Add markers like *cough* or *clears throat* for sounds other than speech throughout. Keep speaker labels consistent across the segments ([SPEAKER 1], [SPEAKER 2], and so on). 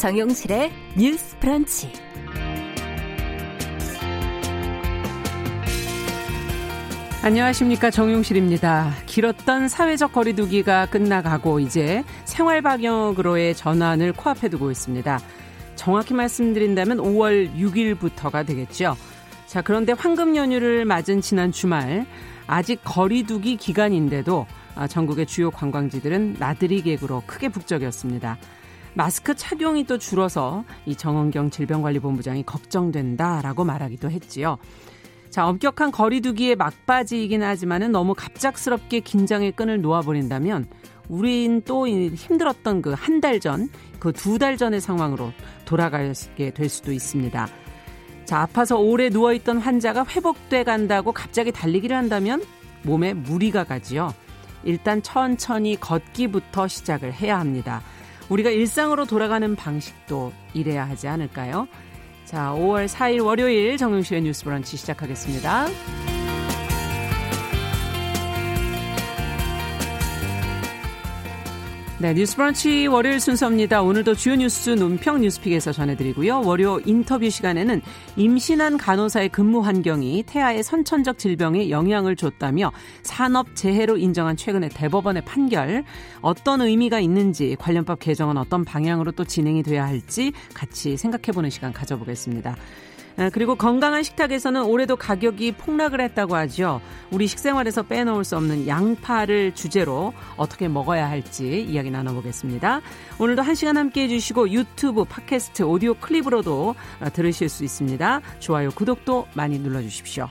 [SPEAKER 1] 정용실의 뉴스 프런치.
[SPEAKER 2] 안녕하십니까 정용실입니다. 길었던 사회적 거리두기가 끝나가고 이제 생활 방역으로의 전환을 코앞에 두고 있습니다. 정확히 말씀드린다면 5월 6일부터가 되겠죠. 자, 그런데 황금 연휴를 맞은 지난 주말 아직 거리두기 기간인데도 아, 전국의 주요 관광지들은 나들이 객으로 크게 북적였습니다. 마스크 착용이 또 줄어서 이 정은경 질병관리본부장이 걱정된다라고 말하기도 했지요. 자, 엄격한 거리두기의 막바지이긴 하지만은 너무 갑작스럽게 긴장의 끈을 놓아버린다면 우린 또 힘들었던 그 한 달 전, 그 두 달 전의 상황으로 돌아가게 될 수도 있습니다. 자, 아파서 오래 누워있던 환자가 회복돼 간다고 갑자기 달리기를 한다면 몸에 무리가 가지요. 일단 천천히 걷기부터 시작을 해야 합니다. 우리가 일상으로 돌아가는 방식도 이래야 하지 않을까요? 자, 5월 4일 월요일 정용실의 뉴스 브런치 시작하겠습니다. 네, 뉴스 브런치 월요일 순서입니다. 오늘도 주요 뉴스 논평 뉴스픽에서 전해드리고요. 월요 인터뷰 시간에는 임신한 간호사의 근무 환경이 태아의 선천적 질병에 영향을 줬다며 산업 재해로 인정한 최근의 대법원의 판결 어떤 의미가 있는지 관련법 개정은 어떤 방향으로 또 진행이 돼야 할지 같이 생각해보는 시간 가져보겠습니다. 아, 그리고 건강한 식탁에서는 올해도 가격이 폭락을 했다고 하죠. 우리 식생활에서 빼놓을 수 없는 양파를 주제로 어떻게 먹어야 할지 이야기 나눠보겠습니다. 오늘도 한 시간 함께 해주시고 유튜브, 팟캐스트, 오디오 클립으로도 아, 들으실 수 있습니다. 좋아요, 구독도 많이 눌러주십시오.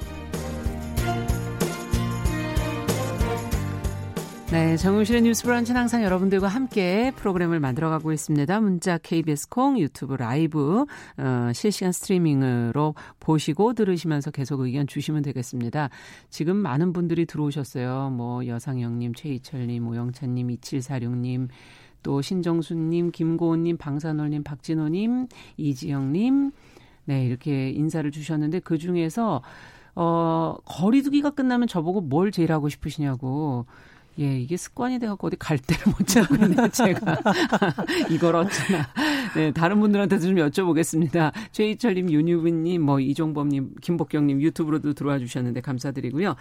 [SPEAKER 2] 네, 정용실의 뉴스 브런치는 항상 여러분들과 함께 프로그램을 만들어가고 있습니다. 문자 KBS 콩, 유튜브 라이브, 어, 실시간 스트리밍으로 보시고 들으시면서 계속 의견 주시면 되겠습니다. 지금 많은 분들이 들어오셨어요. 뭐, 여상영님, 최희철님, 오영찬님, 2746님, 또 신정수님, 김고은님, 방산월님, 박진호님, 이지영님, 네, 이렇게 인사를 주셨는데 그 중에서, 어, 거리두기가 끝나면 저보고 뭘 제일 하고 싶으시냐고. 예, 이게 습관이 돼갖고 어디 갈 데를 못 찾고 있네요, *laughs* 제가. *laughs* 이걸 어쩌나. 네, 다른 분들한테도 좀 여쭤보겠습니다. 최희철님, 윤유빈님, 뭐, 이종범님, 김복경님 유튜브로도 들어와 주셨는데 감사드리고요.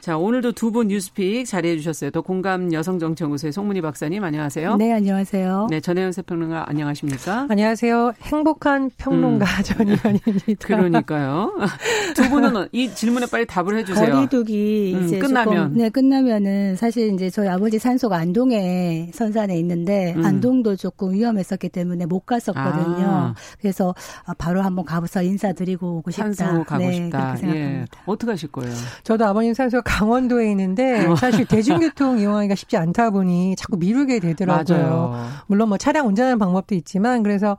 [SPEAKER 2] 자, 오늘도 두 분 뉴스픽 자리해 주셨어요. 또 공감 여성정치연구소의 송문희 박사님 안녕하세요.
[SPEAKER 3] 네, 안녕하세요.
[SPEAKER 2] 네, 전혜연 세평론가 안녕하십니까?
[SPEAKER 3] 안녕하세요. 행복한 평론가 음. *laughs* 전희연입니다.
[SPEAKER 2] 그러니까요. 두 분은 이 질문에 빨리 답을 해 주세요.
[SPEAKER 3] 거리두기 음, 이제 끝나면 조금, 네, 끝나면은 사실 이제 저희 아버지 산소가 안동에 선산에 있는데 음. 안동도 조금 위험했었기 때문에 못 갔었거든요. 아. 그래서 바로 한번 가서 인사드리고 오고 싶다.
[SPEAKER 2] 산소 가고
[SPEAKER 3] 네,
[SPEAKER 2] 싶다. 예. 어떻게 하실 거예요?
[SPEAKER 4] 저도 아버님 산소 강원도에 있는데 어. *laughs* 사실 대중교통 이용하기가 쉽지 않다 보니 자꾸 미루게 되더라고요.
[SPEAKER 2] 맞아요.
[SPEAKER 4] 물론 뭐 차량 운전하는 방법도 있지만 그래서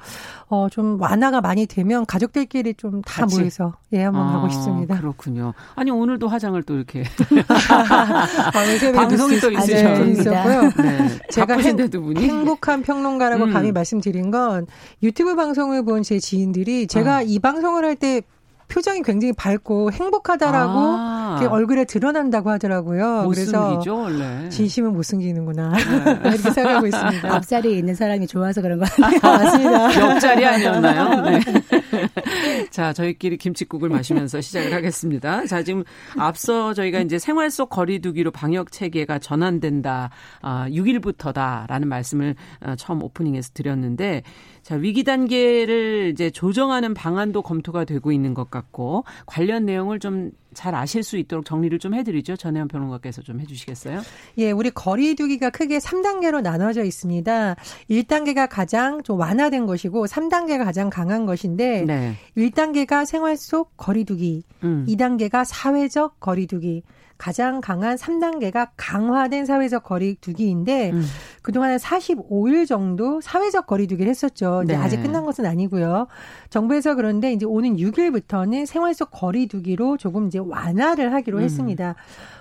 [SPEAKER 4] 어 좀 완화가 많이 되면 가족들끼리 좀 다 모여서 예 한번 아, 가고 싶습니다.
[SPEAKER 2] 그렇군요. 아니 오늘도 화장을 또 이렇게 *laughs* 아, 방송이 또 있으셨고요.
[SPEAKER 4] 네. 제가 행, 행복한 평론가라고 음. 감히 말씀드린 건 유튜브 방송을 본 제 지인들이 제가 아. 이 방송을 할때 표정이 굉장히 밝고 행복하다라고 아. 얼굴에 드러난다고 하더라고요.
[SPEAKER 2] 못 그래서 숨기죠, 원래.
[SPEAKER 4] 진심은 못 숨기는구나 *laughs* 이렇게 생각하고 있습니다.
[SPEAKER 3] 앞자리에 있는 사람이 좋아서 그런 거 아니에요? *laughs* 맞습니다.
[SPEAKER 2] 옆자리 아니었나요? 네. *laughs* 자, 저희끼리 김치국을 마시면서 *laughs* 시작을 하겠습니다. 자, 지금 앞서 저희가 이제 생활 속 거리두기로 방역 체계가 전환된다. 아, 6일부터다라는 말씀을 어, 처음 오프닝에서 드렸는데 자, 위기 단계를 이제 조정하는 방안도 검토가 되고 있는 것 같고 관련 내용을 좀 잘 아실 수 있도록 정리를 좀 해드리죠. 전혜연 평론가께서 좀 해주시겠어요?
[SPEAKER 4] 예, 우리 거리두기가 크게 3단계로 나눠져 있습니다. 1단계가 가장 좀 완화된 것이고 3단계가 가장 강한 것인데 네. 1단 계가 생활 속 거리두기, 음. 2단계가 사회적 거리두기, 가장 강한 3단계가 강화된 사회적 거리두기인데 음. 그동안 45일 정도 사회적 거리두기를 했었죠. 네. 아직 끝난 것은 아니고요. 정부에서 그런데 이제 오는 6일부터는 생활 속 거리두기로 조금 이제 완화를 하기로 음. 했습니다.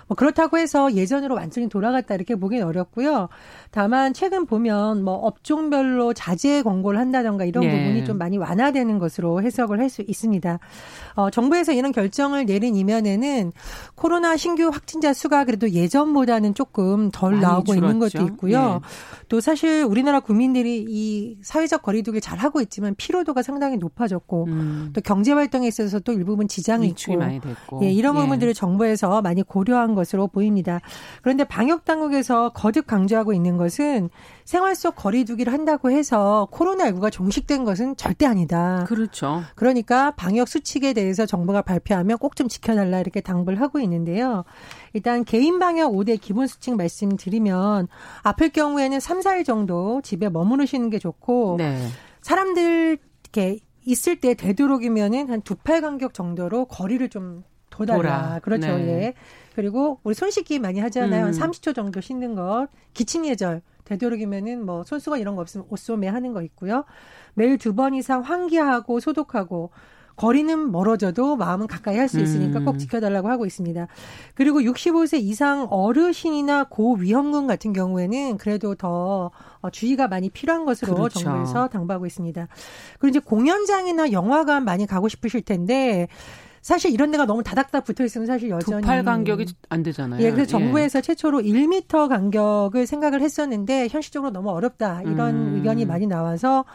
[SPEAKER 4] 뭐 그렇다고 해서 예전으로 완전히 돌아갔다 이렇게 보기는 어렵고요. 다만 최근 보면 뭐 업종별로 자제 권고를 한다던가 이런 네. 부분이 좀 많이 완화되는 것으로 해석을 할 수 있습니다. 어, 정부에서 이런 결정을 내린 이면에는 코로나 신규 확진자 수가 그래도 예전보다는 조금 덜 나오고 줄었죠. 있는 것도 있고요. 네. 또 사실 우리나라 국민들이 이 사회적 거리두기를 잘 하고 있지만 피로도가 상당히 높아졌고 음. 또 경제 활동에 있어서 또 일부분 지장이 있고
[SPEAKER 2] 많이 됐고.
[SPEAKER 4] 예, 이런 예. 부분들을 정부에서 많이 고려한 것 으로 보입니다. 그런데 방역 당국에서 거듭 강조하고 있는 것은 생활 속 거리두기를 한다고 해서 코로나19가 종식된 것은 절대 아니다.
[SPEAKER 2] 그렇죠.
[SPEAKER 4] 그러니까 방역 수칙에 대해서 정부가 발표하면 꼭 좀 지켜달라 이렇게 당부를 하고 있는데요. 일단 개인 방역 5대 기본 수칙 말씀드리면 아플 경우에는 3, 4일 정도 집에 머무르시는 게 좋고 네. 사람들 이렇게 있을 때 되도록이면은 한 두 팔 간격 정도로 거리를 좀. 돌아. 그렇죠. 네. 예. 그리고 우리 손 씻기 많이 하잖아요. 음. 한 30초 정도 씻는 것. 기침 예절. 되도록이면은 뭐 손수건 이런 거 없으면 옷소매 하는 거 있고요. 매일 두 번 이상 환기하고 소독하고 거리는 멀어져도 마음은 가까이 할 수 있으니까 꼭 음. 지켜달라고 하고 있습니다. 그리고 65세 이상 어르신이나 고위험군 같은 경우에는 그래도 더 어, 주의가 많이 필요한 것으로 그렇죠. 정부에서 당부하고 있습니다. 그리고 이제 공연장이나 영화관 많이 가고 싶으실 텐데 사실 이런 데가 너무 다닥다닥 붙어 있으면 사실 여전히
[SPEAKER 2] 두 팔 간격이 안 되잖아요.
[SPEAKER 4] 예, 그래서 정부에서 예. 최초로 1미터 간격을 생각을 했었는데 현실적으로 너무 어렵다 이런 음. 의견이 많이 나와서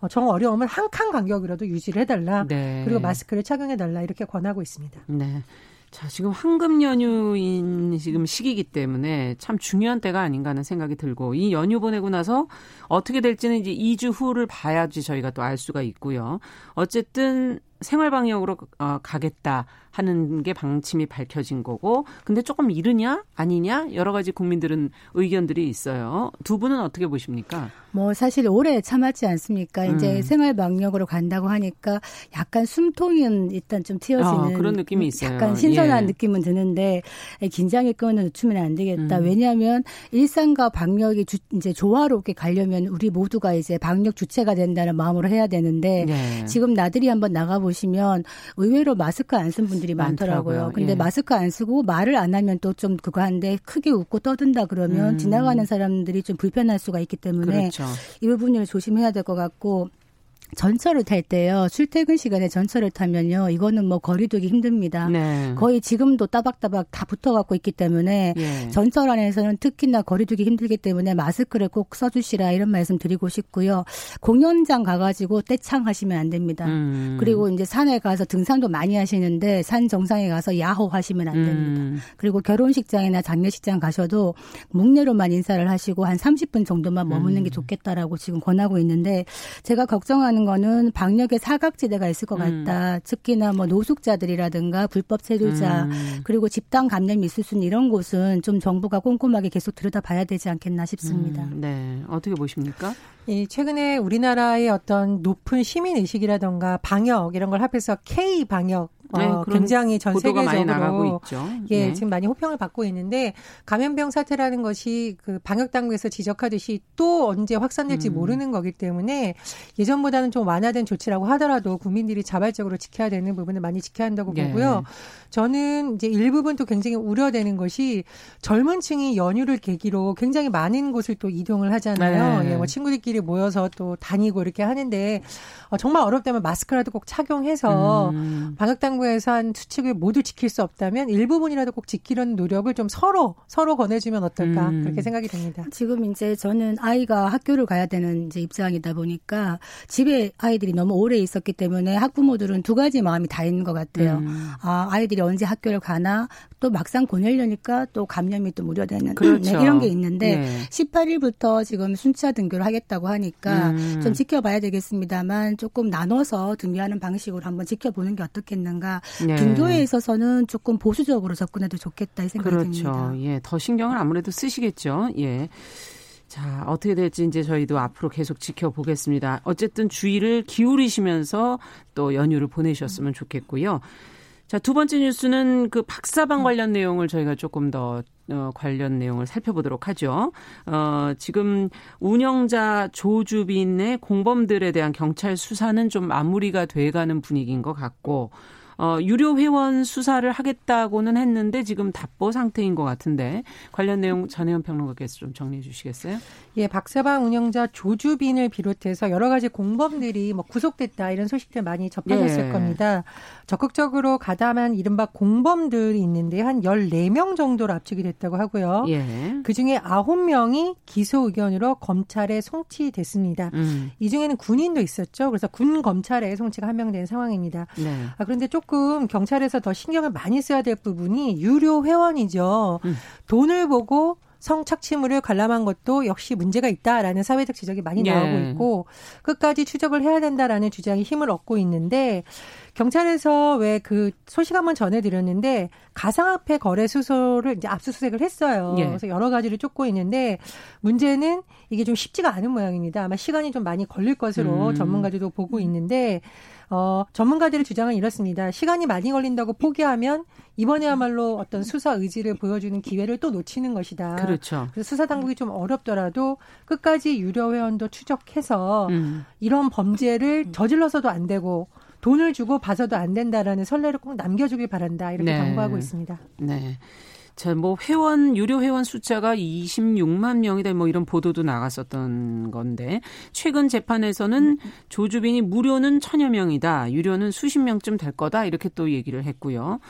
[SPEAKER 4] 어, 정 어려우면 한칸 간격이라도 유지를 해달라. 네. 그리고 마스크를 착용해달라 이렇게 권하고 있습니다.
[SPEAKER 2] 네. 자, 지금 황금 연휴인 지금 시기이기 때문에 참 중요한 때가 아닌가 하는 생각이 들고 이 연휴 보내고 나서 어떻게 될지는 이제 2주 후를 봐야지 저희가 또 알 수가 있고요. 어쨌든 생활 방역으로 어, 가겠다 하는 게 방침이 밝혀진 거고 근데 조금 이르냐 아니냐 여러 가지 국민들은 의견들이 있어요. 두 분은 어떻게 보십니까?
[SPEAKER 3] 뭐 사실 오래 참았지 않습니까? 이제 음. 생활 방역으로 간다고 하니까 약간 숨통은 일단 좀 튀어지는
[SPEAKER 2] 어, 그런 느낌이 있어요.
[SPEAKER 3] 약간 신선한 예. 느낌은 드는데 긴장의 끈을 놓치면 안 되겠다. 음. 왜냐하면 일상과 방역이 주, 이제 조화롭게 가려면 우리 모두가 이제 방역 주체가 된다는 마음으로 해야 되는데 예. 지금 나들이 한번 나가 보시면 의외로 마스크 안 쓴 분들 이 많더라고요. 많더라고요. 근데 예. 마스크 안 쓰고 말을 안 하면 또 좀 그거 한데 크게 웃고 떠든다 그러면 음. 지나가는 사람들이 좀 불편할 수가 있기 때문에 그렇죠. 이 부분을 조심해야 될 것 같고 전철을 탈 때요. 출퇴근 시간에 전철을 타면요. 이거는 뭐 거리두기 힘듭니다. 네. 거의 지금도 따박따박 다 붙어갖고 있기 때문에 예. 전철 안에서는 특히나 거리두기 힘들기 때문에 마스크를 꼭 써주시라 이런 말씀 드리고 싶고요. 공연장 가가지고 떼창 하시면 안 됩니다. 음. 그리고 이제 산에 가서 등산도 많이 하시는데 산 정상에 가서 야호 하시면 안 됩니다. 음. 그리고 결혼식장이나 장례식장 가셔도 묵내로만 인사를 하시고 한 30분 정도만 머무는 게 음. 좋겠다라고 지금 권하고 있는데 제가 걱정하는 거는 방역의 사각지대가 있을 것 음. 같다. 음. 특히나 뭐 노숙자들이라든가 불법 체류자 음. 그리고 집단 감염이 있을 수 있는 이런 곳은 좀 정부가 꼼꼼하게 계속 들여다봐야 되지 않겠나 싶습니다. 음.
[SPEAKER 2] 네, 어떻게 보십니까?
[SPEAKER 4] 예, 최근에 우리나라의 어떤 높은 시민 의식이라던가 방역 이런 걸 합해서 K 방역 네, 어, 굉장히 전 세계적으로 예, 네. 지금 많이 호평을 받고 있는데 감염병 사태라는 것이 그 방역 당국에서 지적하듯이 또 언제 확산될지 음. 모르는 거기 때문에 예전보다는 좀 완화된 조치라고 하더라도 국민들이 자발적으로 지켜야 되는 부분을 많이 지켜야 한다고 네. 보고요. 저는 이제 일부분 또 굉장히 우려되는 것이 젊은 층이 연휴를 계기로 굉장히 많은 곳을 또 이동을 하잖아요. 네. 예, 뭐 친구들끼리 모여서 또 다니고 이렇게 하는데 어, 정말 어렵다면 마스크라도 꼭 착용해서 음. 방역 당 국에서 한 수칙을 모두 지킬 수 없다면 일부분이라도 꼭 지키려는 노력을 좀 서로 서로 권해주면 어떨까 음. 그렇게 생각이 듭니다.
[SPEAKER 3] 지금 이제 저는 아이가 학교를 가야 되는 이제 입장이다 보니까 집에 아이들이 너무 오래 있었기 때문에 학부모들은 두 가지 마음이 다 있는 것 같아요. 음. 아 아이들이 언제 학교를 가나 또 막상 보내려니까 또 감염이 또 우려되는 그렇죠. 네, 이런 게 있는데 네. 18일부터 지금 순차 등교를 하겠다고 하니까 음. 좀 지켜봐야 되겠습니다만 조금 나눠서 등교하는 방식으로 한번 지켜보는 게 어떻겠는가. 네. 등교에 있어서는 조금 보수적으로 접근해도 좋겠다 이 생각이
[SPEAKER 2] 그렇죠.
[SPEAKER 3] 듭니다.
[SPEAKER 2] 예, 더 신경을 아무래도 쓰시겠죠. 예. 자, 어떻게 될지 이제 저희도 앞으로 계속 지켜보겠습니다. 어쨌든 주의를 기울이시면서 또 연휴를 보내셨으면 좋겠고요. 자, 두 번째 뉴스는 그 박사방 관련 내용을 저희가 조금 더 어, 관련 내용을 살펴보도록 하죠. 어, 지금 운영자 조주빈의 공범들에 대한 경찰 수사는 좀 마무리가 돼가는 분위기인 것 같고, 어, 유료 회원 수사를 하겠다고는 했는데 지금 답보 상태인 것 같은데 관련 내용 전혜연 평론가께서 좀 정리해 주시겠어요?
[SPEAKER 4] 예, 박사방 운영자 조주빈을 비롯해서 여러 가지 공범들이 뭐 구속됐다 이런 소식들 많이 접하셨을 예. 겁니다. 적극적으로 가담한 이른바 공범들이 있는데 한 14명 정도로 압축이 됐다고 하고요. 예. 그중에 9명이 기소 의견으로 검찰에 송치됐습니다. 음. 이 중에는 군인도 있었죠. 그래서 군 검찰에 송치가 한명된 상황입니다. 네. 아, 그런데 조금 경찰에서 더 신경을 많이 써야 될 부분이 유료 회원이죠. 음. 돈을 보고 성착취물을 관람한 것도 역시 문제가 있다라는 사회적 지적이 많이 네. 나오고 있고 끝까지 추적을 해야 된다라는 주장이 힘을 얻고 있는데 경찰에서 왜 그 소식 한번 전해드렸는데 가상화폐 거래 수소를 이제 압수수색을 했어요. 예. 그래서 여러 가지를 쫓고 있는데 문제는 이게 좀 쉽지가 않은 모양입니다. 아마 시간이 좀 많이 걸릴 것으로 음. 전문가들도 보고 있는데 어, 전문가들의 주장은 이렇습니다. 시간이 많이 걸린다고 포기하면 이번에야말로 어떤 수사 의지를 보여주는 기회를 또 놓치는 것이다.
[SPEAKER 2] 그렇죠.
[SPEAKER 4] 그래서 수사 당국이 좀 어렵더라도 끝까지 유료 회원도 추적해서 음. 이런 범죄를 저질러서도 안 되고 돈을 주고 봐서도 안 된다라는 선례를 꼭 남겨주길 바란다 이렇게 네. 당부하고 있습니다.
[SPEAKER 2] 네. 자, 뭐 회원 유료 회원 숫자가 26만 명이다 뭐 이런 보도도 나갔었던 건데 최근 재판에서는 조주빈이 무료는 천여 명이다. 유료는 수십 명쯤 될 거다. 이렇게 또 얘기를 했고요.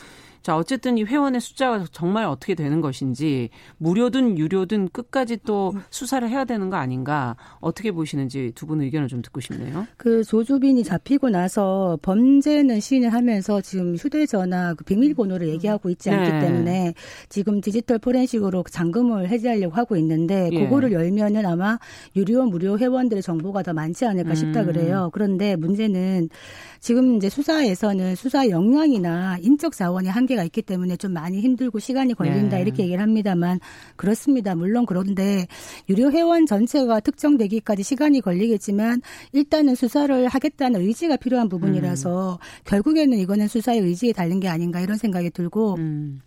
[SPEAKER 2] 자, 어쨌든 이 회원의 숫자가 정말 어떻게 되는 것인지 무료든 유료든 끝까지 또 수사를 해야 되는 거 아닌가 어떻게 보시는지 두 분 의견을 좀 듣고 싶네요.
[SPEAKER 3] 그 조주빈이 잡히고 나서 범죄는 시인을 하면서 지금 휴대전화 그 비밀번호를 얘기하고 있지 않기 네. 때문에 지금 디지털 포렌식으로 잠금을 해제하려고 하고 있는데 예. 그거를 열면은 아마 유료 무료 회원들의 정보가 더 많지 않을까 싶다 음. 그래요. 그런데 문제는 지금 이제 수사에서는 수사 역량이나 인적 자원의 한계가 있기 때문에 좀 많이 힘들고 시간이 걸린다 네. 이렇게 얘기를 합니다만 그렇습니다. 물론 그런데 유료 회원 전체가 특정되기까지 시간이 걸리겠지만 일단은 수사를 하겠다는 의지가 필요한 부분이라서 음. 결국에는 이거는 수사의 의지에 달린 게 아닌가 이런 생각이 들고 음.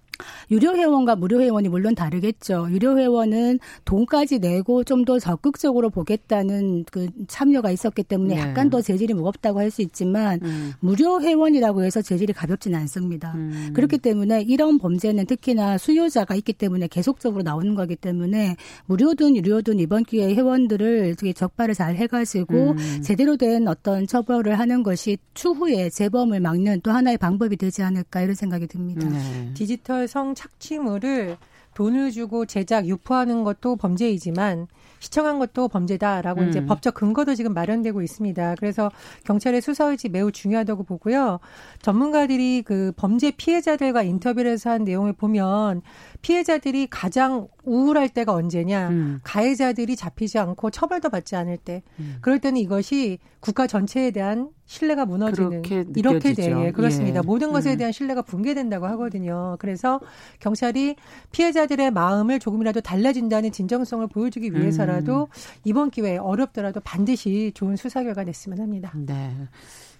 [SPEAKER 3] 유료 회원과 무료 회원이 물론 다르겠죠. 유료 회원은 돈까지 내고 좀 더 적극적으로 보겠다는 그 참여가 있었기 때문에 네. 약간 더 재질이 무겁다고 할 수 있지만 음. 무료 회원이라고 해서 재질이 가볍지는 않습니다. 음. 그렇기 때문에 이런 범죄는 특히나 수요자가 있기 때문에 계속적으로 나오는 거기 때문에 무료든 유료든 이번 기회에 회원들을 되게 적발을 잘 해가지고 음. 제대로 된 어떤 처벌을 하는 것이 추후에 재범을 막는 또 하나의 방법이 되지 않을까 이런 생각이 듭니다. 네.
[SPEAKER 4] 디지털 성 착취물을 돈을 주고 제작, 유포하는 것도 범죄이지만 시청한 것도 범죄다라고 음. 이제 법적 근거도 지금 마련되고 있습니다. 그래서 경찰의 수사 의지 매우 중요하다고 보고요. 전문가들이 그 범죄 피해자들과 인터뷰를 해서 한 내용을 보면 피해자들이 가장 우울할 때가 언제냐. 음. 가해자들이 잡히지 않고 처벌도 받지 않을 때. 음. 그럴 때는 이것이 국가 전체에 대한 신뢰가 무너지는 이렇게 돼요. 예, 그렇습니다. 예. 모든 것에 음. 대한 신뢰가 붕괴된다고 하거든요. 그래서 경찰이 피해자들의 마음을 조금이라도 달라진다는 진정성을 보여주기 위해서라도 음. 이번 기회에 어렵더라도 반드시 좋은 수사 결과 냈으면 합니다.
[SPEAKER 2] 네.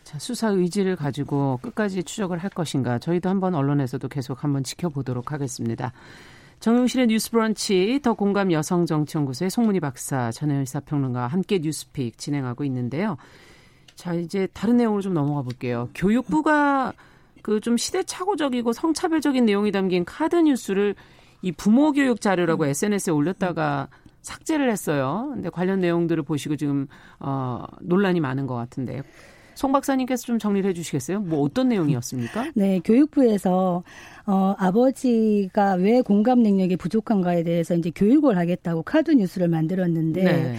[SPEAKER 2] 자, 수사 의지를 가지고 끝까지 추적을 할 것인가 저희도 한번 언론에서도 계속 한번 지켜보도록 하겠습니다. 정용실의 뉴스 브런치 더 공감 여성정치연구소의 송문희 박사 전혜연 사평론가와 함께 뉴스픽 진행하고 있는데요. 자, 이제 다른 내용으로 좀 넘어가 볼게요. 교육부가 그 좀 시대착오적이고 성차별적인 내용이 담긴 카드 뉴스를 이 부모 교육 자료라고 SNS에 올렸다가 삭제를 했어요. 근데 관련 내용들을 보시고 지금 어 논란이 많은 것 같은데요. 송 박사님께서 좀 정리를 해주시겠어요? 뭐 어떤 내용이었습니까?
[SPEAKER 3] 네, 교육부에서 어, 아버지가 왜 공감 능력이 부족한가에 대해서 이제 교육을 하겠다고 카드 뉴스를 만들었는데. 네.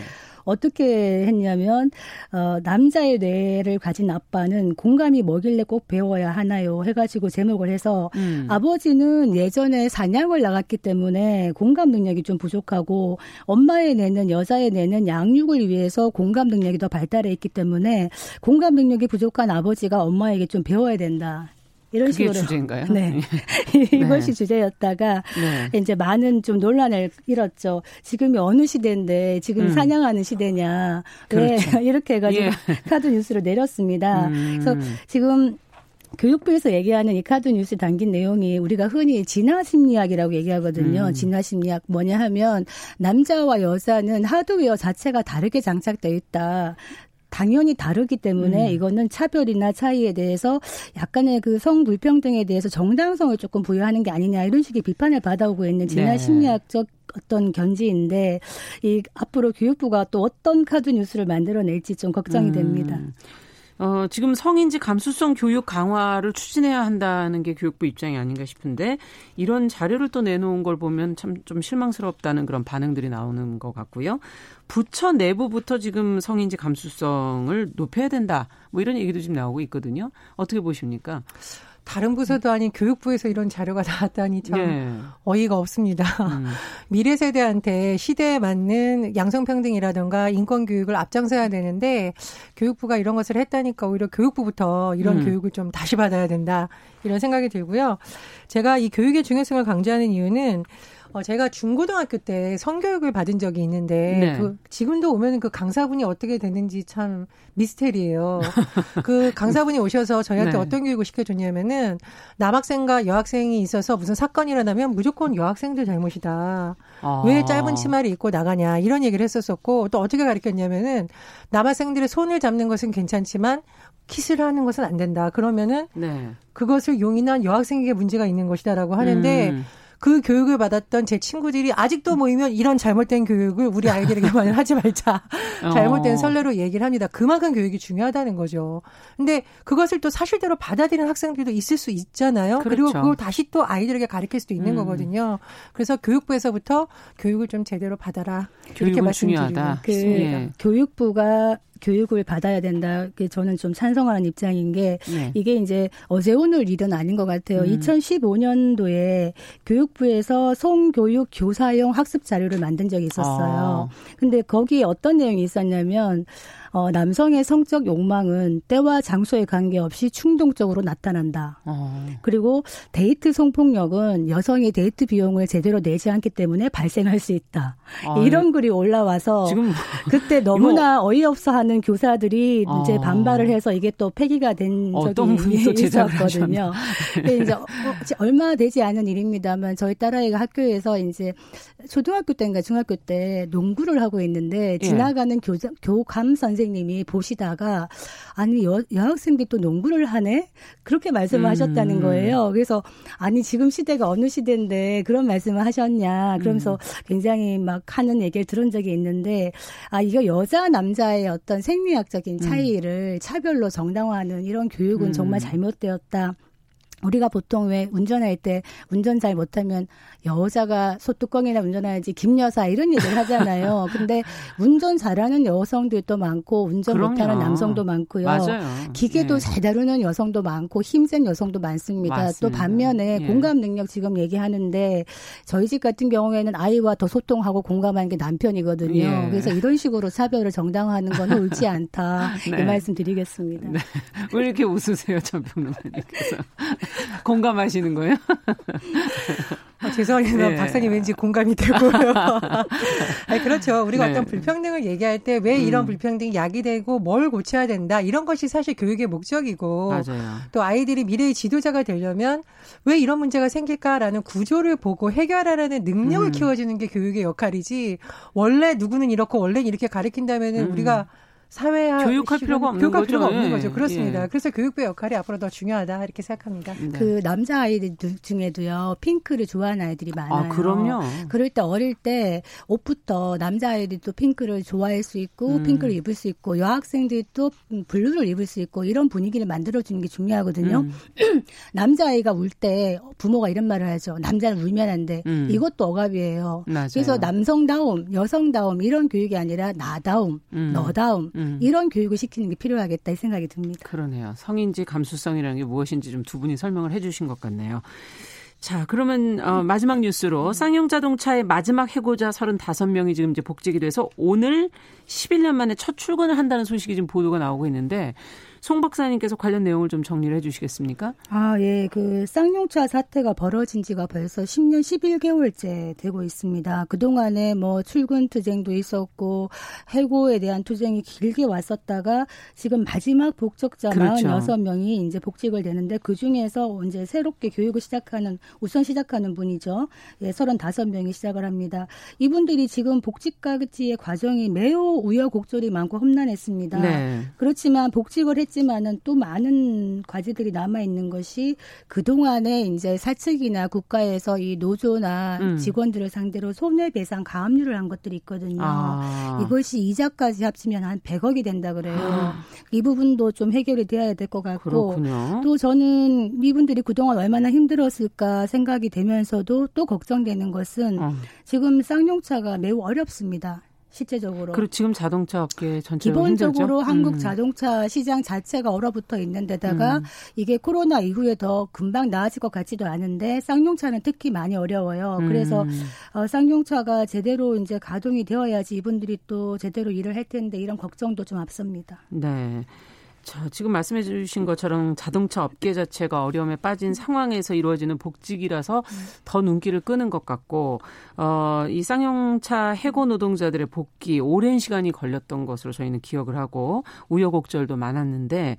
[SPEAKER 3] 어떻게 했냐면 어, 남자의 뇌를 가진 아빠는 공감이 뭐길래 꼭 배워야 하나요? 해가지고 제목을 해서 음. 아버지는 예전에 사냥을 나갔기 때문에 공감 능력이 좀 부족하고 엄마의 뇌는 여자의 뇌는 양육을 위해서 공감 능력이 더 발달해 있기 때문에 공감 능력이 부족한 아버지가 엄마에게 좀 배워야 된다. 이런 식으로
[SPEAKER 2] 주제인가요? *laughs*
[SPEAKER 3] 네. *laughs* 이것이 네. 주제였다가 네. 이제 많은 좀 논란을 일었죠. 지금이 어느 시대인데 지금 음. 사냥하는 시대냐. 그렇죠. 왜 *laughs* 이렇게 해가지고 예. 카드 뉴스를 내렸습니다. 음. 그래서 지금 교육부에서 얘기하는 이 카드 뉴스 담긴 내용이 우리가 흔히 진화 심리학이라고 얘기하거든요. 음. 진화 심리학 뭐냐 하면 남자와 여자는 하드웨어 자체가 다르게 장착돼 있다. 당연히 다르기 때문에 음. 이거는 차별이나 차이에 대해서 약간의 그 성불평등에 대해서 정당성을 조금 부여하는 게 아니냐 이런 식의 비판을 받아오고 있는 진화 네. 심리학적 어떤 견지인데 이 앞으로 교육부가 또 어떤 카드 뉴스를 만들어낼지 좀 걱정이 음. 됩니다.
[SPEAKER 2] 어, 지금 성인지 감수성 교육 강화를 추진해야 한다는 게 교육부 입장이 아닌가 싶은데 이런 자료를 또 내놓은 걸 보면 참 좀 실망스럽다는 그런 반응들이 나오는 것 같고요. 부처 내부부터 지금 성인지 감수성을 높여야 된다. 뭐 이런 얘기도 지금 나오고 있거든요. 어떻게 보십니까?
[SPEAKER 4] 다른 부서도 아닌 교육부에서 이런 자료가 *laughs* 나왔다니 참 네. 어이가 없습니다. 음. *laughs* 미래 세대한테 시대에 맞는 양성평등이라든가 인권 교육을 앞장서야 되는데 교육부가 이런 것을 했다니까 오히려 교육부부터 이런 음. 교육을 좀 다시 받아야 된다 이런 생각이 들고요. 제가 이 교육의 중요성을 강조하는 이유는 어, 제가 중고등학교 때 성교육을 받은 적이 있는데 네. 그 지금도 오면 그 강사분이 어떻게 되는지 참 미스테리예요. *laughs* 그 강사분이 오셔서 저희한테 네. 어떤 교육을 시켜줬냐면은 남학생과 여학생이 있어서 무슨 사건이 일어나면 무조건 여학생들 잘못이다. 아. 왜 짧은 치마를 입고 나가냐 이런 얘기를 했었었고 또 어떻게 가르쳤냐면은 남학생들의 손을 잡는 것은 괜찮지만 키스를 하는 것은 안 된다. 그러면은 네. 그것을 용인한 여학생에게 문제가 있는 것이다라고 하는데 음. 그 교육을 받았던 제 친구들이 아직도 모이면 이런 잘못된 교육을 우리 아이들에게만 *laughs* 하지 말자. 잘못된 어. 선례로 얘기를 합니다. 그만큼 교육이 중요하다는 거죠. 근데 그것을 또 사실대로 받아들이는 학생들도 있을 수 있잖아요. 그렇죠. 그리고 그걸 다시 또 아이들에게 가르칠 수도 있는 음. 거거든요. 그래서 교육부에서부터 교육을 좀 제대로 받아라. 이렇게 말씀드리고.
[SPEAKER 3] 그 예. 교육부가 교육을 받아야 된다. 저는 좀 찬성하는 입장인 게 네. 이게 이제 어제 오늘 일은 아닌 것 같아요. 음. 2015년도에 교육부에서 성교육 교사용 학습 자료를 만든 적이 있었어요. 아. 근데 거기에 어떤 내용이 있었냐면 어, 남성의 성적 욕망은 때와 장소에 관계없이 충동적으로 나타난다. 어. 그리고 데이트 성폭력은 여성이 데이트 비용을 제대로 내지 않기 때문에 발생할 수 있다. 아, 이런 글이 올라와서 지금 그때 *laughs* 너무나 어이없어 하는 교사들이 아. 이제 반발을 해서 이게 또 폐기가 된 적이 있었거든요. *laughs* 근데 이제 어, 얼마 되지 않은 일입니다만 저희 딸아이가 학교에서 이제 초등학교 때인가 중학교 때 농구를 하고 있는데 예. 지나가는 예. 교, 교감 선생 님이 보시다가 아니 여, 여학생들이 또 농구를 하네 그렇게 말씀을 음. 하셨다는 거예요. 그래서 아니 지금 시대가 어느 시대인데 그런 말씀을 하셨냐 그러면서 음. 굉장히 막 하는 얘기를 들은 적이 있는데 아 이거 여자 남자의 어떤 생리학적인 음. 차이를 음. 차별로 정당화하는 이런 교육은 정말 음. 잘못되었다. 우리가 보통 왜 운전할 때 운전 잘 못하면 여자가 소뚜껑이나 운전해야지 김여사 이런 얘기를 하잖아요. *laughs* 근데 운전 잘하는 여성들도 많고 운전 그럼요. 못하는 남성도 많고요.
[SPEAKER 2] 맞아요.
[SPEAKER 3] 기계도 네. 잘 다루는 여성도 많고 힘센 여성도 많습니다. 맞습니다. 또 반면에 예. 공감 능력 지금 얘기하는데 저희 집 같은 경우에는 아이와 더 소통하고 공감하는 게 남편이거든요. 예. 그래서 이런 식으로 차별을 정당화하는 건 옳지 않다. *laughs* 네. 이 말씀 드리겠습니다. 네.
[SPEAKER 2] 왜 이렇게 웃으세요, 전평론가님께서? *laughs* 공감하시는 거예요? *laughs*
[SPEAKER 4] 아, 죄송합니다. 네. 박사님 왠지 공감이 되고요. *laughs* 아니, 그렇죠. 우리가 네. 어떤 불평등을 얘기할 때 왜 이런 음. 불평등이 야기되고 뭘 고쳐야 된다. 이런 것이 사실 교육의 목적이고
[SPEAKER 2] 맞아요.
[SPEAKER 4] 또 아이들이 미래의 지도자가 되려면 왜 이런 문제가 생길까라는 구조를 보고 해결하라는 능력을 음. 키워주는 게 교육의 역할이지 원래 누구는 이렇고 원래 이렇게 가르친다면은 음. 우리가 사회
[SPEAKER 2] 교육할 필요가 없는
[SPEAKER 4] 교육할
[SPEAKER 2] 거죠.
[SPEAKER 4] 필요가 없는 거죠. 그렇습니다. 예. 그래서 교육부의 역할이 앞으로 더 중요하다 이렇게 생각합니다. 네.
[SPEAKER 3] 그 남자 아이들 중에도요 핑크를 좋아하는 아이들이 아, 많아요.
[SPEAKER 2] 아, 그럼요.
[SPEAKER 3] 그럴 때 어릴 때 옷부터 남자 아이들도 핑크를 좋아할 수 있고 음. 핑크를 입을 수 있고 여학생들도 블루를 입을 수 있고 이런 분위기를 만들어 주는 게 중요하거든요. 음. *clears throat* 남자 아이가 울 때 부모가 이런 말을 하죠. 남자는 울면 안 돼. 음. 이것도 억압이에요. 맞아요. 그래서 남성다움, 여성다움 이런 교육이 아니라 나다움, 음. 너다움 음. 이런 교육을 시키는 게 필요하겠다 이 생각이 듭니다.
[SPEAKER 2] 그러네요. 성인지 감수성이라는 게 무엇인지 좀 두 분이 설명을 해주신 것 같네요. 자, 그러면 어, 마지막 뉴스로 쌍용 자동차의 마지막 해고자 35명이 지금 이제 복직이 돼서 오늘 11년 만에 첫 출근을 한다는 소식이 지금 보도가 나오고 있는데 송 박사님께서 관련 내용을 좀 정리를 해 주시겠습니까?
[SPEAKER 3] 아, 예. 그 쌍용차 사태가 벌어진 지가 벌써 10년 11개월째 되고 있습니다. 그동안에 뭐 출근 투쟁도 있었고 해고에 대한 투쟁이 길게 왔었다가 지금 마지막 복적자 그렇죠. 46명이 이제 복직을 되는데 그 중에서 이제 새롭게 교육을 시작하는 우선 시작하는 분이죠. 예, 35명이 시작을 합니다. 이분들이 지금 복직까지의 과정이 매우 우여곡절이 많고 험난했습니다. 네. 그렇지만 복직을 했 지만은 또 많은 과제들이 남아 있는 것이 그 동안에 이제 사측이나 국가에서 이 노조나 음. 직원들을 상대로 손해배상 가압류를 한 것들이 있거든요. 아. 이것이 이자까지 합치면 한 100억이 된다 그래요. 아. 이 부분도 좀 해결이 돼야 될 것 같고 그렇군요. 또 저는 이분들이 그동안 얼마나 힘들었을까 생각이 되면서도 또 걱정되는 것은 어. 지금 쌍용차가 매우 어렵습니다. 실제적으로.
[SPEAKER 2] 그리고 지금 자동차 업계 전체로
[SPEAKER 3] 기본적으로? 한국 음. 자동차 시장 자체가 얼어붙어 있는 데다가 음. 이게 코로나 이후에 더 금방 나아질 것 같지도 않은데 쌍용차는 특히 많이 어려워요. 음. 그래서 어, 쌍용차가 제대로 이제 가동이 되어야지 이분들이 또 제대로 일을 할 텐데 이런 걱정도 좀 앞섭니다.
[SPEAKER 2] 네. 자, 지금 말씀해 주신 것처럼 자동차 업계 자체가 어려움에 빠진 상황에서 이루어지는 복직이라서 더 눈길을 끄는 것 같고, 어, 이 쌍용차 해고 노동자들의 복귀 오랜 시간이 걸렸던 것으로 저희는 기억을 하고, 우여곡절도 많았는데,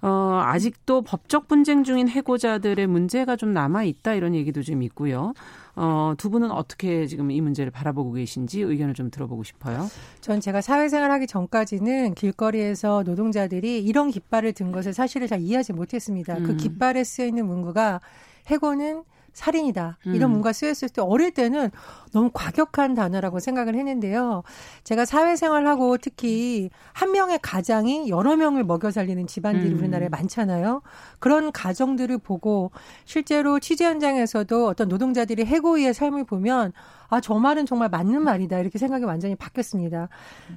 [SPEAKER 2] 어, 아직도 법적 분쟁 중인 해고자들의 문제가 좀 남아 있다 이런 얘기도 좀 있고요. 어, 두 분은 어떻게 지금 이 문제를 바라보고 계신지 의견을 좀 들어보고 싶어요.
[SPEAKER 4] 전 제가 사회생활 하기 전까지는 길거리에서 노동자들이 이런 깃발을 든 것을 사실을 잘 이해하지 못했습니다. 그 음. 그 깃발에 쓰여 있는 문구가 해고는 살인이다. 이런 음. 문가 쓰였을 때 어릴 때는 너무 과격한 단어라고 생각을 했는데요. 제가 사회생활하고 특히 한 명의 가장이 여러 명을 먹여 살리는 집안들이 음. 우리나라에 많잖아요. 그런 가정들을 보고 실제로 취재 현장에서도 어떤 노동자들이 해고의 삶을 보면 아, 저 말은 정말 맞는 말이다. 이렇게 생각이 완전히 바뀌었습니다.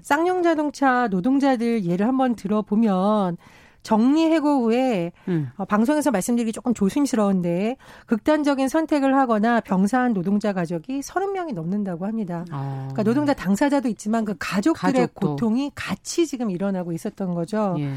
[SPEAKER 4] 쌍용 자동차 노동자들 예를 한번 들어보면 정리 해고 후에 음. 어, 방송에서 말씀드리기 조금 조심스러운데 극단적인 선택을 하거나 병사한 노동자 가족이 30명이 넘는다고 합니다. 아. 그러니까 노동자 당사자도 있지만 그 가족들의 가족도. 고통이 같이 지금 일어나고 있었던 거죠. 예.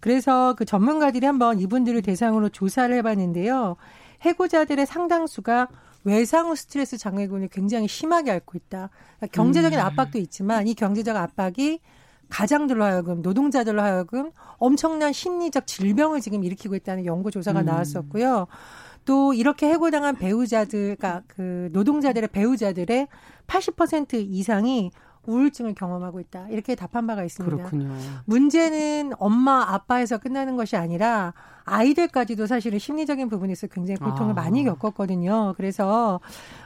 [SPEAKER 4] 그래서 그 전문가들이 한번 이분들을 대상으로 조사를 해봤는데요. 해고자들의 상당수가 외상 후 스트레스 장애군을 굉장히 심하게 앓고 있다. 그러니까 경제적인 음. 압박도 있지만 이 경제적 압박이 가장들로 하여금 노동자들로 하여금 엄청난 심리적 질병을 지금 일으키고 있다는 연구 조사가 음. 나왔었고요. 또 이렇게 해고당한 배우자들, 그러니까 그 노동자들의 배우자들의 80% 이상이 우울증을 경험하고 있다. 이렇게 답한 바가 있습니다.
[SPEAKER 2] 그렇군요.
[SPEAKER 4] 문제는 엄마, 아빠에서 끝나는 것이 아니라 아이들까지도 사실은 심리적인 부분에서 굉장히 고통을 아. 많이 겪었거든요. 그래서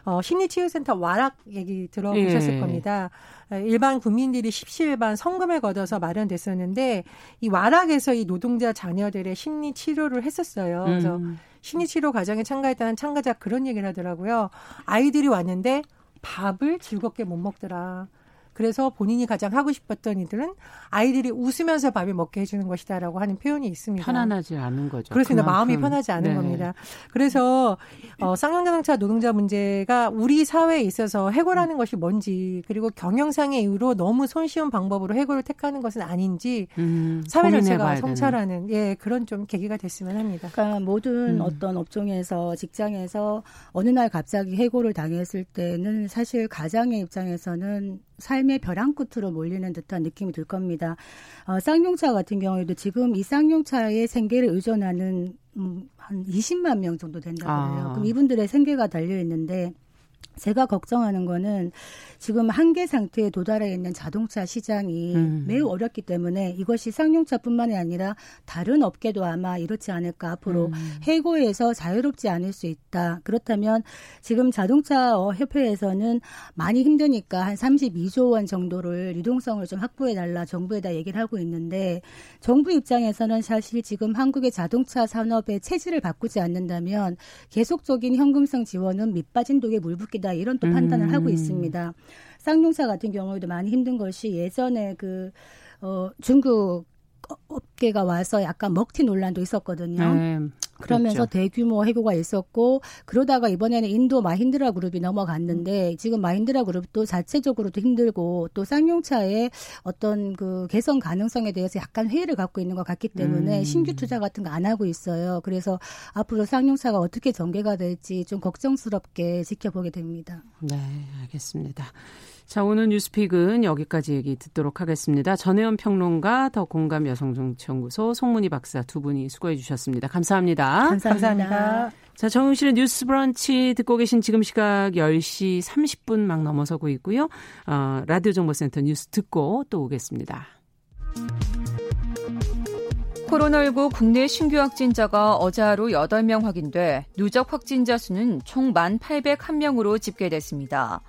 [SPEAKER 4] 어, 심리치유센터 와락 얘기 들어보셨을 예. 겁니다. 일반 국민들이 십시일반 성금을 걷어서 마련됐었는데 이 와락에서 이 노동자 자녀들의 심리 치료를 했었어요. 그래서 음. 심리 치료 과정에 참가했다는 참가자 그런 얘기를 하더라고요. 아이들이 왔는데 밥을 즐겁게 못 먹더라. 그래서 본인이 가장 하고 싶었던 일들은 아이들이 웃으면서 밥을 먹게 해주는 것이다라고 하는 표현이 있습니다.
[SPEAKER 2] 편안하지 않은 거죠.
[SPEAKER 4] 그렇습니다. 그만큼. 마음이 편하지 않은 네. 겁니다. 그래서 어, 쌍용자동차 노동자 문제가 우리 사회에 있어서 해고라는 것이 뭔지 그리고 경영상의 이유로 너무 손쉬운 방법으로 해고를 택하는 것은 아닌지 음, 사회 전체가 성찰하는 예 그런 좀 계기가 됐으면 합니다.
[SPEAKER 3] 그러니까 모든 음. 어떤 업종에서 직장에서 어느 날 갑자기 해고를 당했을 때는 사실 가장의 입장에서는 삶의 벼랑 끝으로 몰리는 듯한 느낌이 들 겁니다. 어, 쌍용차 같은 경우에도 지금 이 쌍용차의 생계를 의존하는 음, 한 20만 명 정도 된다고 해요. 아. 그럼 이분들의 생계가 달려 있는데 제가 걱정하는 거는 지금 한계 상태에 도달해 있는 자동차 시장이 음. 매우 어렵기 때문에 이것이 쌍용차뿐만이 아니라 다른 업계도 아마 이렇지 않을까 앞으로 음. 해고에서 자유롭지 않을 수 있다. 그렇다면 지금 자동차 협회에서는 많이 힘드니까 한 32조 원 정도를 유동성을 좀 확보해 달라 정부에다 얘기를 하고 있는데 정부 입장에서는 사실 지금 한국의 자동차 산업의 체질을 바꾸지 않는다면 계속적인 현금성 지원은 밑빠진 독에 물붓기다 이런 또 판단을 음. 하고 있습니다. 쌍용차 같은 경우에도 많이 힘든 것이 예전에 그, 어, 중국 업계가 와서 약간 먹튀 논란도 있었거든요. 네. 그러면서 그렇죠. 대규모 해고가 있었고 그러다가 이번에는 인도 마힌드라 그룹이 넘어갔는데 지금 마힌드라 그룹도 자체적으로도 힘들고 또 쌍용차의 어떤 그 개선 가능성에 대해서 약간 회의를 갖고 있는 것 같기 때문에 음. 신규 투자 같은 거 안 하고 있어요. 그래서 앞으로 쌍용차가 어떻게 전개가 될지 좀 걱정스럽게 지켜보게 됩니다.
[SPEAKER 2] 네, 알겠습니다. 자, 오늘 뉴스픽은 여기까지 얘기 듣도록 하겠습니다. 전혜연 평론가, 더 공감 여성정치연구소 송문희 박사 두 분이 수고해 주셨습니다. 감사합니다.
[SPEAKER 3] 감사합니다. 감사합니다.
[SPEAKER 2] 자, 정용실의 뉴스 브런치 듣고 계신 지금 시각 10시 30분 막 넘어서고 있고요. 어, 라디오 정보센터 뉴스 듣고 또 오겠습니다.
[SPEAKER 1] 코로나19 국내 신규 확진자가 어제 하루 8명 확인돼 누적 확진자 수는 총 1,801명으로 집계됐습니다.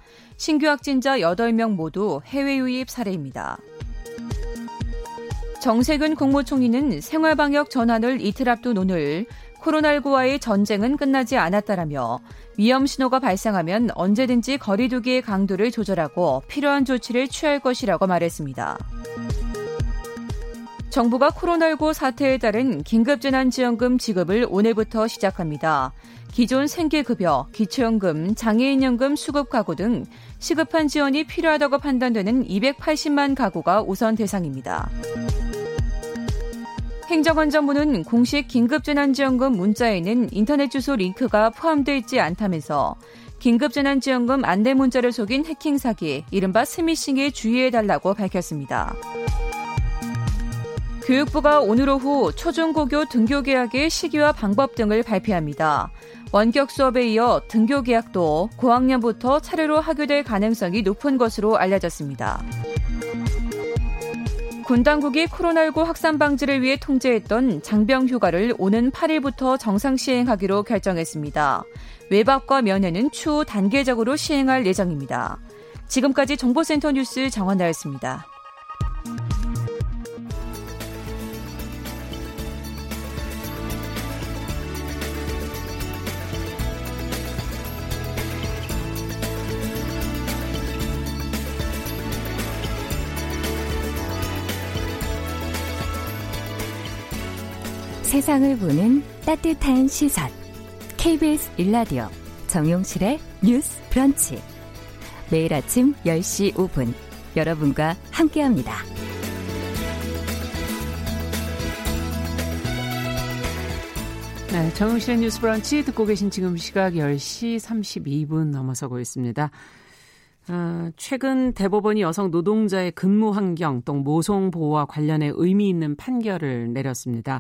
[SPEAKER 1] 신규 확진자 8명 모두 해외 유입 사례입니다. 정세균 국무총리는 생활방역 전환을 이틀 앞둔 오늘 코로나19와의 전쟁은 끝나지 않았다라며 위험 신호가 발생하면 언제든지 거리두기의 강도를 조절하고 필요한 조치를 취할 것이라고 말했습니다. 정부가 코로나19 사태에 따른 긴급재난지원금 지급을 오늘부터 시작합니다. 기존 생계급여, 기초연금, 장애인연금 수급 가구 등 시급한 지원이 필요하다고 판단되는 280만 가구가 우선 대상입니다. 행정안전부는 공식 긴급재난지원금 문자에는 인터넷 주소 링크가 포함되어 있지 않다면서 긴급재난지원금 안내 문자를 속인 해킹 사기, 이른바 스미싱에 주의해달라고 밝혔습니다. 교육부가 오늘 오후 초중고교 등교 계약의 시기와 방법 등을 발표합니다. 원격 수업에 이어 등교 계약도 고학년부터 차례로 하교될 가능성이 높은 것으로 알려졌습니다. 군 당국이 코로나19 확산 방지를 위해 통제했던 장병 휴가를 오는 8일부터 정상 시행하기로 결정했습니다. 외박과 면회는 추후 단계적으로 시행할 예정입니다. 지금까지 정보센터 뉴스 정원나였습니다. 세상을 보는 따뜻한 시선. KBS 일라디오 정용실의 뉴스 브런치. 매일 아침 10시 5분 여러분과 함께합니다.
[SPEAKER 2] 네, 정용실의 뉴스 브런치 듣고 계신 지금 시각 10시 32분 넘어서고 있습니다. 아, 최근 대법원이 여성 노동자의 근무 환경 또 모성 보호와 관련해 의미 있는 판결을 내렸습니다.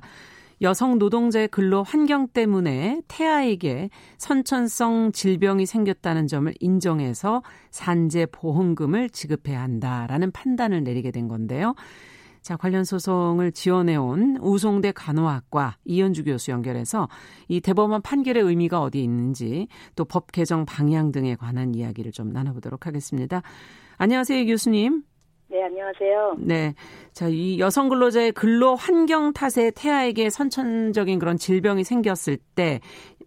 [SPEAKER 2] 여성 노동자의 근로 환경 때문에 태아에게 선천성 질병이 생겼다는 점을 인정해서 산재 보험금을 지급해야 한다라는 판단을 내리게 된 건데요. 자, 관련 소송을 지원해온 우송대 간호학과 이현주 교수 연결해서 이 대법원 판결의 의미가 어디 있는지 또 법 개정 방향 등에 관한 이야기를 좀 나눠보도록 하겠습니다. 안녕하세요, 교수님.
[SPEAKER 5] 네, 안녕하세요.
[SPEAKER 2] 네. 자, 이 여성 근로자의 근로 환경 탓에 태아에게 선천적인 그런 질병이 생겼을 때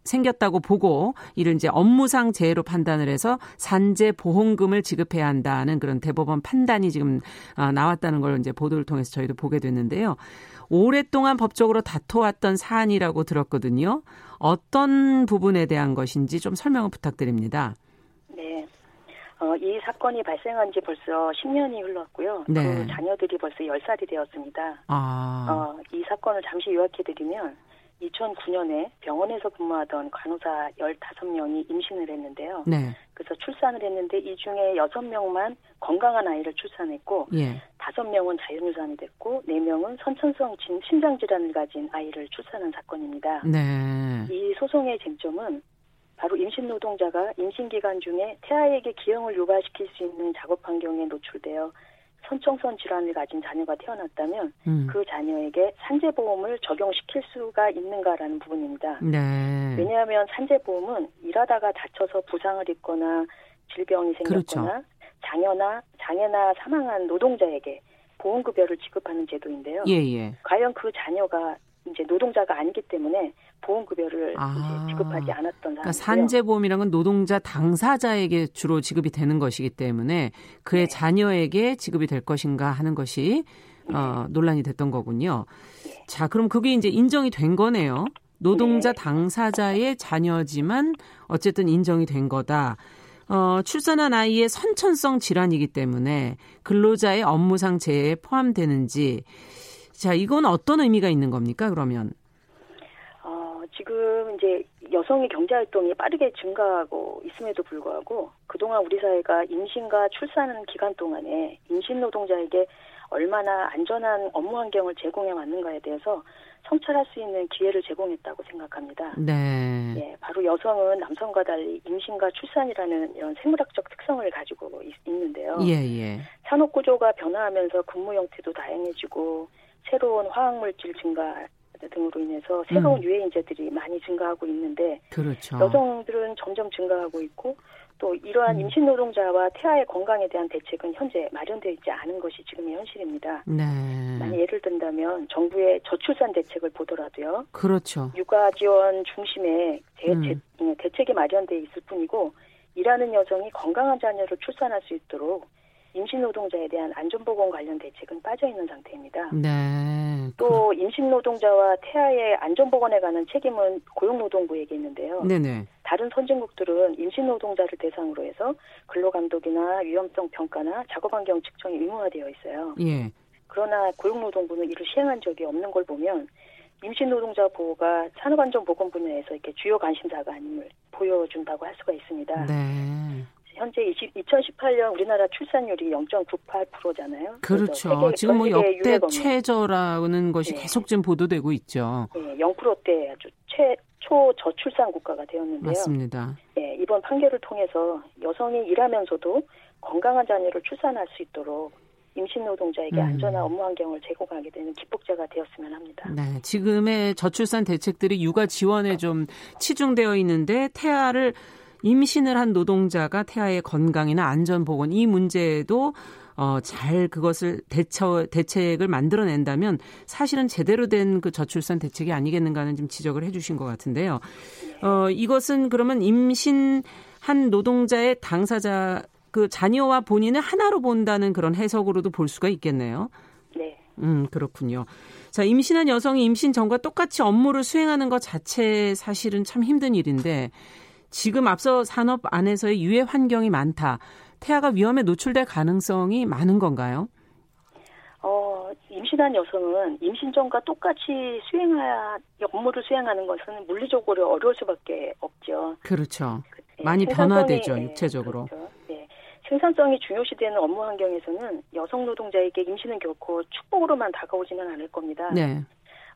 [SPEAKER 2] 생겼다고 보고 이를 이제 업무상 재해로 판단을 해서 산재 보험금을 지급해야 한다는 그런 대법원 판단이 지금 아, 나왔다는 걸 이제 보도를 통해서 저희도 보게 됐는데요. 오랫동안 법적으로 다퉈왔던 사안이라고 들었거든요. 어떤 부분에 대한 것인지 좀 설명을 부탁드립니다.
[SPEAKER 5] 어, 이 사건이 발생한 지 벌써 10년이 흘렀고요. 네. 그 자녀들이 벌써 10살이 되었습니다. 아. 어, 이 사건을 잠시 요약해드리면 2009년에 병원에서 근무하던 간호사 15명이 임신을 했는데요. 네. 그래서 출산을 했는데 이 중에 6명만 건강한 아이를 출산했고 예. 5명은 자연유산이 됐고 4명은 선천성 심장질환을 가진 아이를 출산한 사건입니다. 네. 이 소송의 쟁점은 바로 임신 노동자가 임신 기간 중에 태아에게 기형을 유발시킬 수 있는 작업 환경에 노출되어 선청선 질환을 가진 자녀가 태어났다면 음. 그 자녀에게 산재보험을 적용시킬 수가 있는가라는 부분입니다. 네. 왜냐하면 산재보험은 일하다가 다쳐서 부상을 입거나 질병이 생겼거나 그렇죠. 장애나 장애나 사망한 노동자에게 보험급여를 지급하는 제도인데요. 예, 예. 과연 그 자녀가 이제 노동자가 아니기 때문에 보험급여를 아. 지급하지 않았던 그러니까
[SPEAKER 2] 산재보험이란 건 노동자 당사자에게 주로 지급이 되는 것이기 때문에 그의 네. 자녀에게 지급이 될 것인가 하는 것이 어, 논란이 됐던 거군요. 네. 자, 그럼 그게 이제 인정이 된 거네요. 노동자 네. 당사자의 자녀지만 어쨌든 인정이 된 거다. 어, 출산한 아이의 선천성 질환이기 때문에 근로자의 업무상 재해에 포함되는지 자, 이건 어떤 의미가 있는 겁니까, 그러면?
[SPEAKER 5] 어, 지금 이제 여성의 경제활동이 빠르게 증가하고 있음에도 불구하고 그동안 우리 사회가 임신과 출산 기간 동안에 임신 노동자에게 얼마나 안전한 업무 환경을 제공해 왔는가에 대해서 성찰할 수 있는 기회를 제공했다고 생각합니다.
[SPEAKER 2] 네.
[SPEAKER 5] 예, 바로 여성은 남성과 달리 임신과 출산이라는 이런 생물학적 특성을 가지고 있, 는데요
[SPEAKER 2] 예, 예.
[SPEAKER 5] 산업 구조가 변화하면서 근무 형태도 다양해지고 새로운 화학 물질 증가 등으로 인해서 새로운 음. 유해 인재들이 많이 증가하고 있는데
[SPEAKER 2] 그렇죠.
[SPEAKER 5] 여성들은 점점 증가하고 있고 또 이러한 음. 임신 노동자와 태아의 건강에 대한 대책은 현재 마련되어 있지 않은 것이 지금의 현실입니다.
[SPEAKER 2] 네.
[SPEAKER 5] 만약 예를 든다면 정부의 저출산 대책을 보더라도요.
[SPEAKER 2] 그렇죠.
[SPEAKER 5] 육아 지원 중심의 대, 음. 음. 대책이 마련되어 있을 뿐이고 일하는 여성이 건강한 자녀를 출산할 수 있도록 임신 노동자에 대한 안전보건 관련 대책은 빠져 있는 상태입니다.
[SPEAKER 2] 네.
[SPEAKER 5] 또 임신 노동자와 태아의 안전보건에 관한 책임은 고용노동부에게 있는데요.
[SPEAKER 2] 네네.
[SPEAKER 5] 다른 선진국들은 임신 노동자를 대상으로 해서 근로감독이나 위험성 평가나 작업환경 측정이 의무화되어 있어요.
[SPEAKER 2] 예.
[SPEAKER 5] 그러나 고용노동부는 이를 시행한 적이 없는 걸 보면 임신 노동자 보호가 산업안전보건 분야에서 이렇게 주요 관심사가 아님을 보여준다고 할 수가 있습니다.
[SPEAKER 2] 네.
[SPEAKER 5] 현재 20, 2018년 우리나라 출산율이 0.98%잖아요.
[SPEAKER 2] 그렇죠. 지금 뭐 역대 최저라는 것이 네. 계속 지금 보도되고 있죠.
[SPEAKER 5] 네, 0%대 아주 최 초저출산 국가가 되었는데요.
[SPEAKER 2] 맞습니다.
[SPEAKER 5] 네, 이번 판결을 통해서 여성이 일하면서도 건강한 자녀를 출산할 수 있도록 임신 노동자에게 음. 안전한 업무 환경을 제공하게 되는 기폭제가 되었으면 합니다.
[SPEAKER 2] 네, 지금의 저출산 대책들이 육아 지원에 좀 치중되어 있는데 태아를 임신을 한 노동자가 태아의 건강이나 안전 보건 이 문제도 어, 잘 그것을 대처, 대책을 만들어낸다면 사실은 제대로 된 그 저출산 대책이 아니겠는가 하는 좀 지적을 해 주신 것 같은데요. 어, 이것은 그러면 임신한 노동자의 당사자 그 자녀와 본인을 하나로 본다는 그런 해석으로도 볼 수가 있겠네요.
[SPEAKER 5] 네.
[SPEAKER 2] 음, 그렇군요. 자, 임신한 여성이 임신 전과 똑같이 업무를 수행하는 것 자체 사실은 참 힘든 일인데 지금 앞서 산업 안에서의 유해 환경이 많다. 태아가 위험에 노출될 가능성이 많은 건가요?
[SPEAKER 5] 어, 임신한 여성은 임신 전과 똑같이 수행할 업무를 수행하는 것은 물리적으로 어려울 수밖에 없죠.
[SPEAKER 2] 그렇죠. 네, 많이 변화되죠, 네, 육체적으로.
[SPEAKER 5] 그렇죠. 네. 생산성이 중요시되는 업무 환경에서는 여성 노동자에게 임신은 결코 축복으로만 다가오지는 않을 겁니다.
[SPEAKER 2] 네.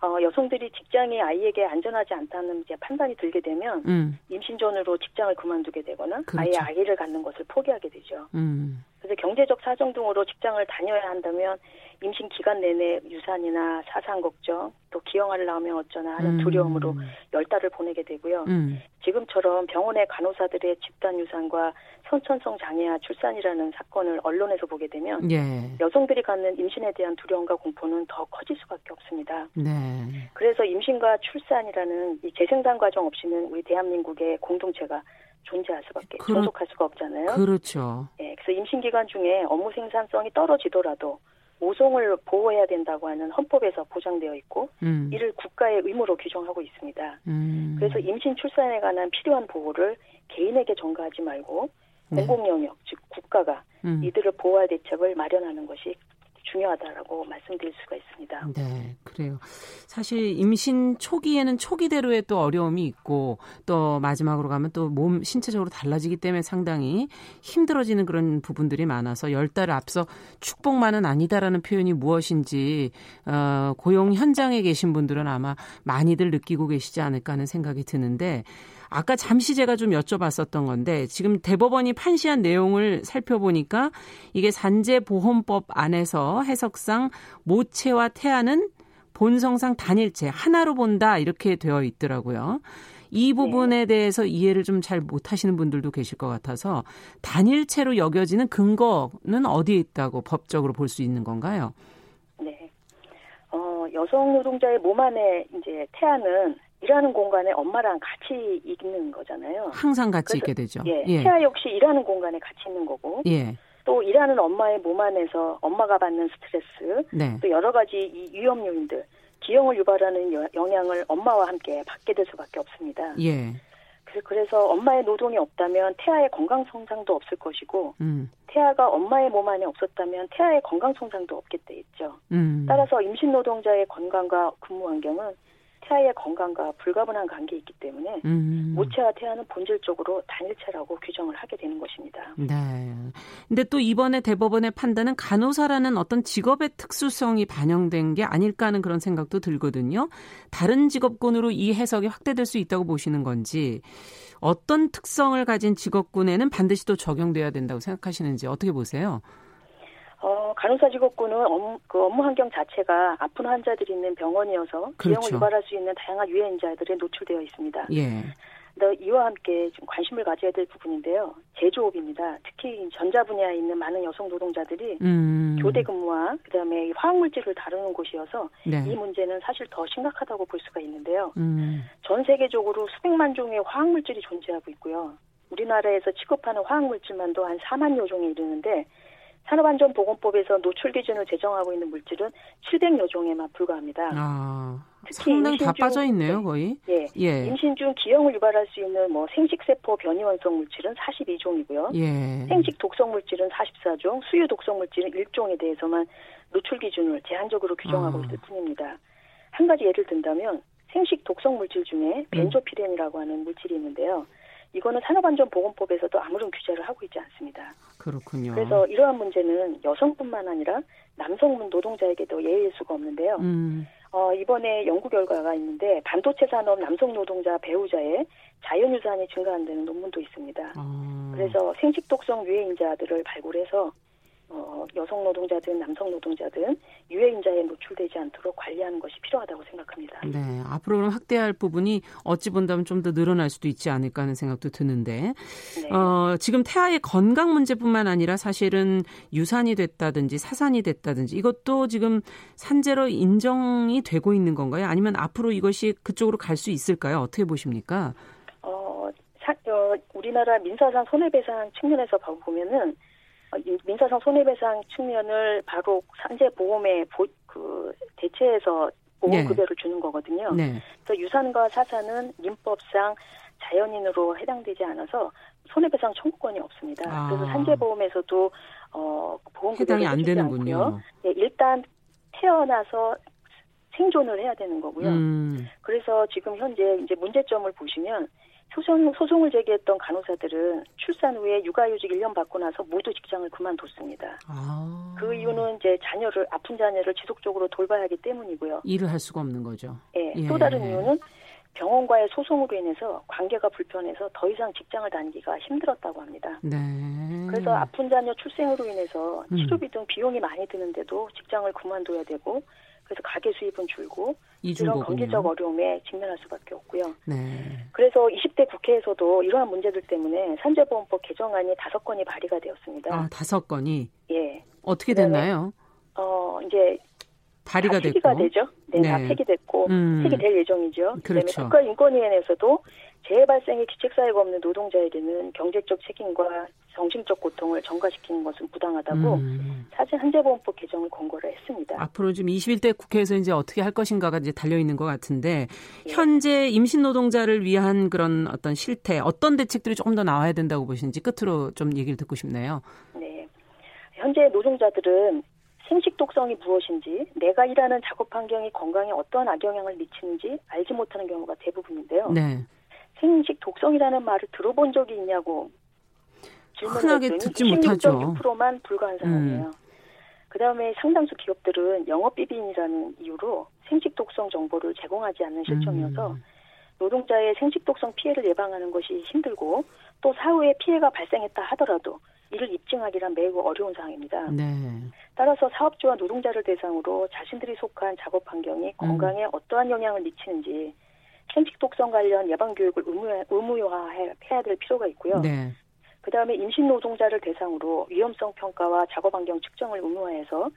[SPEAKER 5] 어, 여성들이 직장이 아이에게 안전하지 않다는 이제 판단이 들게 되면
[SPEAKER 2] 음.
[SPEAKER 5] 임신 전으로 직장을 그만두게 되거나 그렇죠. 아예 아이를 갖는 것을 포기하게 되죠.
[SPEAKER 2] 음.
[SPEAKER 5] 그래서 경제적 사정 등으로 직장을 다녀야 한다면 임신 기간 내내 유산이나 사상 걱정, 또 기형아를 낳으면 어쩌나 하는 음. 두려움으로 열 달을 보내게 되고요.
[SPEAKER 2] 음.
[SPEAKER 5] 지금처럼 병원의 간호사들의 집단 유산과 선천성 장애와 출산이라는 사건을 언론에서 보게 되면
[SPEAKER 2] 예.
[SPEAKER 5] 여성들이 갖는 임신에 대한 두려움과 공포는 더 커질 수밖에 없습니다.
[SPEAKER 2] 네.
[SPEAKER 5] 그래서 임신과 출산이라는 이 재생산 과정 없이는 우리 대한민국의 공동체가 존재할 수밖에 그렇, 존속할 수가 없잖아요.
[SPEAKER 2] 그렇죠.
[SPEAKER 5] 예, 그래서 임신 기간 중에 업무 생산성이 떨어지더라도 모성을 보호해야 된다고 하는 헌법에서 보장되어 있고
[SPEAKER 2] 음.
[SPEAKER 5] 이를 국가의 의무로 규정하고 있습니다.
[SPEAKER 2] 음.
[SPEAKER 5] 그래서 임신 출산에 관한 필요한 보호를 개인에게 전가하지 말고 네. 공공 영역 즉 국가가 음. 이들을 보호할 대책을 마련하는 것이 중요하다라고 말씀드릴 수가 있습니다.
[SPEAKER 2] 네, 그래요. 사실 임신 초기에는 초기대로의 또 어려움이 있고 또 마지막으로 가면 또 몸 신체적으로 달라지기 때문에 상당히 힘들어지는 그런 부분들이 많아서 열 달을 앞서 축복만은 아니다라는 표현이 무엇인지 어, 고용 현장에 계신 분들은 아마 많이들 느끼고 계시지 않을까 하는 생각이 드는데 아까 잠시 제가 좀 여쭤봤었던 건데 지금 대법원이 판시한 내용을 살펴보니까 이게 산재보험법 안에서 해석상 모체와 태아는 본성상 단일체 하나로 본다 이렇게 되어 있더라고요. 이 부분에 대해서 이해를 좀 잘 못하시는 분들도 계실 것 같아서 단일체로 여겨지는 근거는 어디에 있다고 법적으로 볼 수 있는 건가요?
[SPEAKER 5] 네. 어, 여성 노동자의 몸 안에 이제 태아는 일하는 공간에 엄마랑 같이 있는 거잖아요.
[SPEAKER 2] 항상 같이 있게 되죠.
[SPEAKER 5] 예, 예. 태아 역시 일하는 공간에 같이 있는 거고.
[SPEAKER 2] 예.
[SPEAKER 5] 또 일하는 엄마의 몸 안에서 엄마가 받는 스트레스, 네. 또 여러 가지 이 위험 요인들, 기형을 유발하는 영향을 엄마와 함께 받게 될 수밖에 없습니다. 예. 그래서 엄마의 노동이 없다면 태아의 건강 성장도 없을 것이고 음. 태아가 엄마의 몸 안에 없었다면 태아의 건강 성장도 없게 돼 있죠. 음. 따라서 임신 노동자의 건강과 근무 환경은 태아의 건강과 불가분한 관계에 있기 때문에 음. 모체와 태아는 본질적으로 단일체라고 규정을 하게 되는 것입니다.
[SPEAKER 2] 네. 근데 또 이번에 대법원의 판단은 간호사라는 어떤 직업의 특수성이 반영된 게 아닐까 하는 그런 생각도 들거든요. 다른 직업군으로 이 해석이 확대될 수 있다고 보시는 건지 어떤 특성을 가진 직업군에는 반드시 또 적용돼야 된다고 생각하시는지 어떻게 보세요?
[SPEAKER 5] 어, 간호사 직업군은 업무, 그 업무 환경 자체가 아픈 환자들이 있는 병원이어서 그렇죠. 비용을 유발할 수 있는 다양한 유해 인자들에 노출되어 있습니다. 예. 이와 함께 좀 관심을 가져야 될 부분인데요. 제조업입니다. 특히 전자 분야에 있는 많은 여성 노동자들이 음. 교대 근무와 그다음에 화학물질을 다루는 곳이어서 네. 이 문제는 사실 더 심각하다고 볼 수가 있는데요. 음. 전 세계적으로 수백만 종의 화학물질이 존재하고 있고요. 우리나라에서 취급하는 화학물질만도 한 4만여 종에 이르는데 산업안전보건법에서 노출 기준을 제정하고 있는 물질은 700여 종에만 불과합니다. 아,
[SPEAKER 2] 특히 상당히 다 빠져 있네요, 거의.
[SPEAKER 5] 예, 예. 임신 중 기형을 유발할 수 있는 뭐 생식세포 변이 원성 물질은 42종이고요. 예. 생식 독성 물질은 44종, 수유 독성 물질은 1종에 대해서만 노출 기준을 제한적으로 규정하고 아. 있을 뿐입니다. 한 가지 예를 든다면 생식 독성 물질 중에 벤조피렌이라고 하는 물질이 있는데요. 이거는 산업안전보건법에서도 아무런 규제를 하고 있지 않습니다.
[SPEAKER 2] 그렇군요.
[SPEAKER 5] 그래서 이러한 문제는 여성뿐만 아니라 남성 노동자에게도 예의일 수가 없는데요. 음. 어, 이번에 연구 결과가 있는데 반도체 산업 남성 노동자 배우자의 자연유산이 증가한다는 논문도 있습니다. 아. 그래서 생식독성 유해인자들을 발굴해서 어, 여성 노동자든 남성 노동자든 유해인자에 노출되지 않도록 관리하는 것이 필요하다고 생각합니다.
[SPEAKER 2] 네, 앞으로는 확대할 부분이 어찌 본다면 좀 더 늘어날 수도 있지 않을까 하는 생각도 드는데 네. 어, 지금 태아의 건강 문제뿐만 아니라 사실은 유산이 됐다든지 사산이 됐다든지 이것도 지금 산재로 인정이 되고 있는 건가요? 아니면 앞으로 이것이 그쪽으로 갈 수 있을까요? 어떻게 보십니까?
[SPEAKER 5] 어, 사, 어, 우리나라 민사상 손해배상 측면에서 보면은 어, 민사상 손해배상 측면을 바로 산재보험에 보, 그 대체해서 보험급여를 네. 주는 거거든요. 네. 그래서 유산과 사산은 민법상 자연인으로 해당되지 않아서 손해배상 청구권이 없습니다. 아. 그래서 산재보험에서도 어 보험급여를 해당이 안 되는군요. 네, 일단 태어나서 생존을 해야 되는 거고요. 음. 그래서 지금 현재 이제 문제점을 보시면 소송, 소송을 제기했던 간호사들은 출산 후에 육아휴직 1년 받고 나서 모두 직장을 그만뒀습니다. 아. 그 이유는 이제 자녀를, 아픈 자녀를 지속적으로 돌봐야 하기 때문이고요.
[SPEAKER 2] 일을 할 수가 없는 거죠.
[SPEAKER 5] 네, 예. 또 다른 이유는 병원과의 소송으로 인해서 관계가 불편해서 더 이상 직장을 다니기가 힘들었다고 합니다. 네. 그래서 아픈 자녀 출생으로 인해서 음. 치료비 등 비용이 많이 드는데도 직장을 그만둬야 되고 그래서 가계 수입은 줄고 이런 경제적 어려움에 직면할 수밖에 없고요. 네. 그래서 20대 국회에서도 이러한 문제들 때문에 산재보험법 개정안이 다섯 건이 발의가 되었습니다.
[SPEAKER 2] 아 다섯 건이? 예. 어떻게 됐나요?
[SPEAKER 5] 어 이제
[SPEAKER 2] 발의가 됐고.
[SPEAKER 5] 폐기가 되죠. 네, 네. 다 폐기됐고 음. 폐기될 예정이죠. 그렇죠. 국가인권위원회에서도 재해 발생에 기책사유가 없는 노동자에게는 경제적 책임과 정신적 고통을 전가시키는 것은 부당하다고 음. 사실 한재보험법 개정을 권고를 했습니다.
[SPEAKER 2] 앞으로 지금 21대 국회에서 이제 어떻게 할 것인가가 이제 달려 있는 것 같은데 예. 현재 임신 노동자를 위한 그런 어떤 실태 어떤 대책들이 조금 더 나와야 된다고 보시는지 끝으로 좀 얘기를 듣고 싶네요.
[SPEAKER 5] 네. 현재 노동자들은 생식 독성이 무엇인지, 내가 일하는 작업 환경이 건강에 어떠한 악영향을 미치는지 알지 못하는 경우가 대부분인데요. 네. 생식 독성이라는 말을 들어본 적이 있냐고
[SPEAKER 2] 질문을 듣지 못하죠.
[SPEAKER 5] 6%만 불과한 상황이에요. 음. 그다음에 상당수 기업들은 영업 비빈이라는 이유로 생식 독성 정보를 제공하지 않는 실정이어서 음. 노동자의 생식 독성 피해를 예방하는 것이 힘들고 또 사후에 피해가 발생했다 하더라도 이를 입증하기란 매우 어려운 상황입니다. 네. 따라서 사업주와 노동자를 대상으로 자신들이 속한 작업 환경이 음. 건강에 어떠한 영향을 미치는지 생식 독성 관련 예방 교육을 의무, 화해야 될 필요가 있고요. 네. 그 다음에 임신 노동자를 대상으로 위험성 평가와 작업 환경 측정을 의무화해서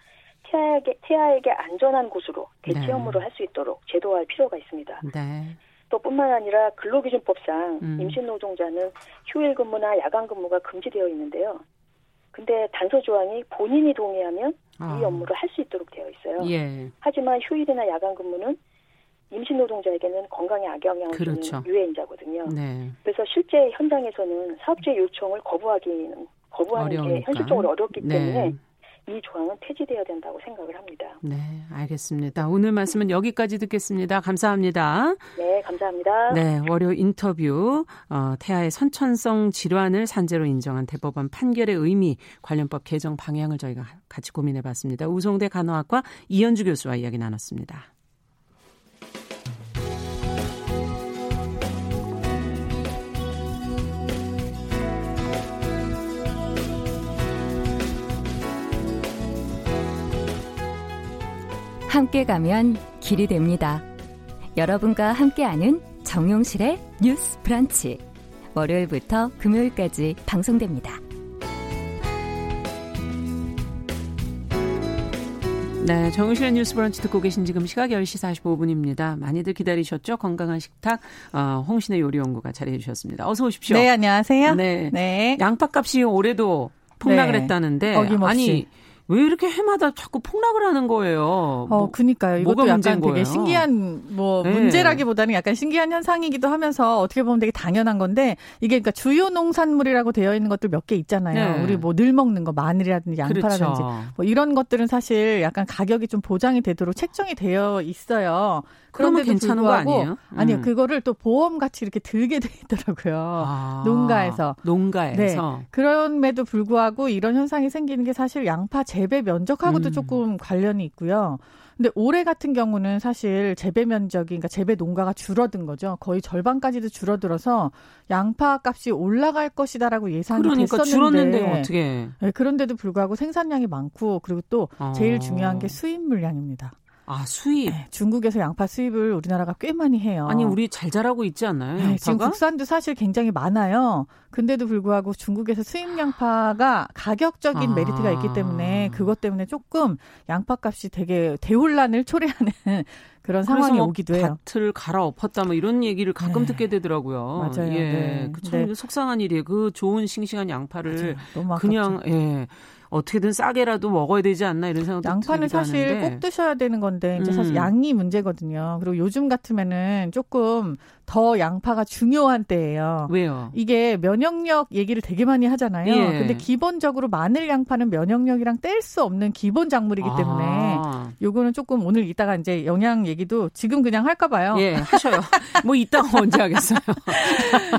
[SPEAKER 5] 태아에게, 태아에게 안전한 곳으로 대체 네. 업무를 할수 있도록 제도화할 필요가 있습니다. 네. 또 뿐만 아니라 근로기준법상 음. 임신 노동자는 휴일 근무나 야간 근무가 금지되어 있는데요. 근데 단서 조항이 본인이 동의하면 아. 이 업무를 할 수 있도록 되어 있어요. 예. 하지만 휴일이나 야간 근무는 임신 노동자에게는 건강에 악영향을 그렇죠. 주는 유해인자거든요. 네. 그래서 실제 현장에서는 사업주의 요청을 거부하기는 거부하는 어려우니까. 게 현실적으로 어렵기 네. 때문에 이 조항은 폐지되어야 된다고 생각을 합니다.
[SPEAKER 2] 네, 알겠습니다. 오늘 말씀은 여기까지 듣겠습니다. 감사합니다.
[SPEAKER 5] 네, 감사합니다.
[SPEAKER 2] 네, 월요 인터뷰 어, 태아의 선천성 질환을 산재로 인정한 대법원 판결의 의미 관련법 개정 방향을 저희가 같이 고민해봤습니다. 우송대 간호학과 이현주 교수와 이야기 나눴습니다.
[SPEAKER 6] 함께 가면 길이 됩니다. 여러분과 함께하는 정용실의 뉴스 브런치. 월요일부터 금요일까지 방송됩니다.
[SPEAKER 2] 네, 정용실의 뉴스 브런치 듣고 계신 지금 시각 10시 45분입니다. 많이들 기다리셨죠? 건강한 식탁, 어, 홍신의 요리연구가 자리해 주셨습니다. 어서 오십시오.
[SPEAKER 7] 네, 안녕하세요. 네.
[SPEAKER 2] 네. 양파값이 올해도 폭락을 네. 했다는데. 어김없이. 아니, 왜 이렇게 해마다 자꾸 폭락을 하는 거예요?
[SPEAKER 7] 어, 뭐, 그니까요. 이것도 약간 되게 신기한 뭐 네. 문제라기보다는 약간 신기한 현상이기도 하면서 어떻게 보면 되게 당연한 건데 이게 그러니까 주요 농산물이라고 되어 있는 것들 몇 개 있잖아요. 네. 우리 뭐 늘 먹는 거 마늘이라든지 양파라든지 그렇죠. 뭐 이런 것들은 사실 약간 가격이 좀 보장이 되도록 책정이 되어 있어요.
[SPEAKER 2] 그러면 괜찮은 거 아니에요?
[SPEAKER 7] 음. 아니요, 그거를 또 보험 같이 이렇게 들게 돼 있더라고요. 아, 농가에서.
[SPEAKER 2] 농가에서.
[SPEAKER 7] 네. 그럼에도 불구하고 이런 현상이 생기는 게 사실 양파 재배 면적하고도 음. 조금 관련이 있고요. 근데 올해 같은 경우는 사실 재배 면적이 그러니까 재배 농가가 줄어든 거죠. 거의 절반까지도 줄어들어서 양파 값이 올라갈 것이다라고 예상이
[SPEAKER 2] 그러니까
[SPEAKER 7] 됐었는데
[SPEAKER 2] 줄었는데 어떻게?
[SPEAKER 7] 네, 그런데도 불구하고 생산량이 많고 그리고 또 제일 아. 중요한 게 수입 물량입니다.
[SPEAKER 2] 아 수입.
[SPEAKER 7] 네, 중국에서 양파 수입을 우리나라가 꽤 많이 해요.
[SPEAKER 2] 아니 우리 잘 자라고 있지 않나요?
[SPEAKER 7] 네, 지금 국산도 사실 굉장히 많아요. 근데도 불구하고 중국에서 수입 양파가 가격적인 아. 메리트가 있기 때문에 그것 때문에 조금 양파값이 되게 대혼란을 초래하는 *laughs* 그런 상황이 뭐 오기도 해요.
[SPEAKER 2] 밭을 갈아엎었다 뭐 이런 얘기를 가끔 네. 듣게 되더라고요.
[SPEAKER 7] 맞아요. 예.
[SPEAKER 2] 네. 그참 네. 속상한 일이에요. 그 좋은 싱싱한 양파를 그냥 예. 어떻게든 싸게라도 먹어야 되지 않나 이런 생각도
[SPEAKER 7] 양파는 사실
[SPEAKER 2] 하는데.
[SPEAKER 7] 꼭 드셔야 되는 건데 이제 음. 사실 양이 문제거든요. 그리고 요즘 같으면은 조금 더 양파가 중요한 때예요.
[SPEAKER 2] 왜요?
[SPEAKER 7] 이게 면역력 얘기를 되게 많이 하잖아요. 예. 근데 기본적으로 마늘 양파는 면역력이랑 뗄 수 없는 기본 작물이기 때문에 아. 요거는 조금 오늘 이따가 이제 영양 얘기도 지금 그냥 할까 봐요.
[SPEAKER 2] 예, 하셔요. 뭐 이따가 *laughs* 언제 하겠어요.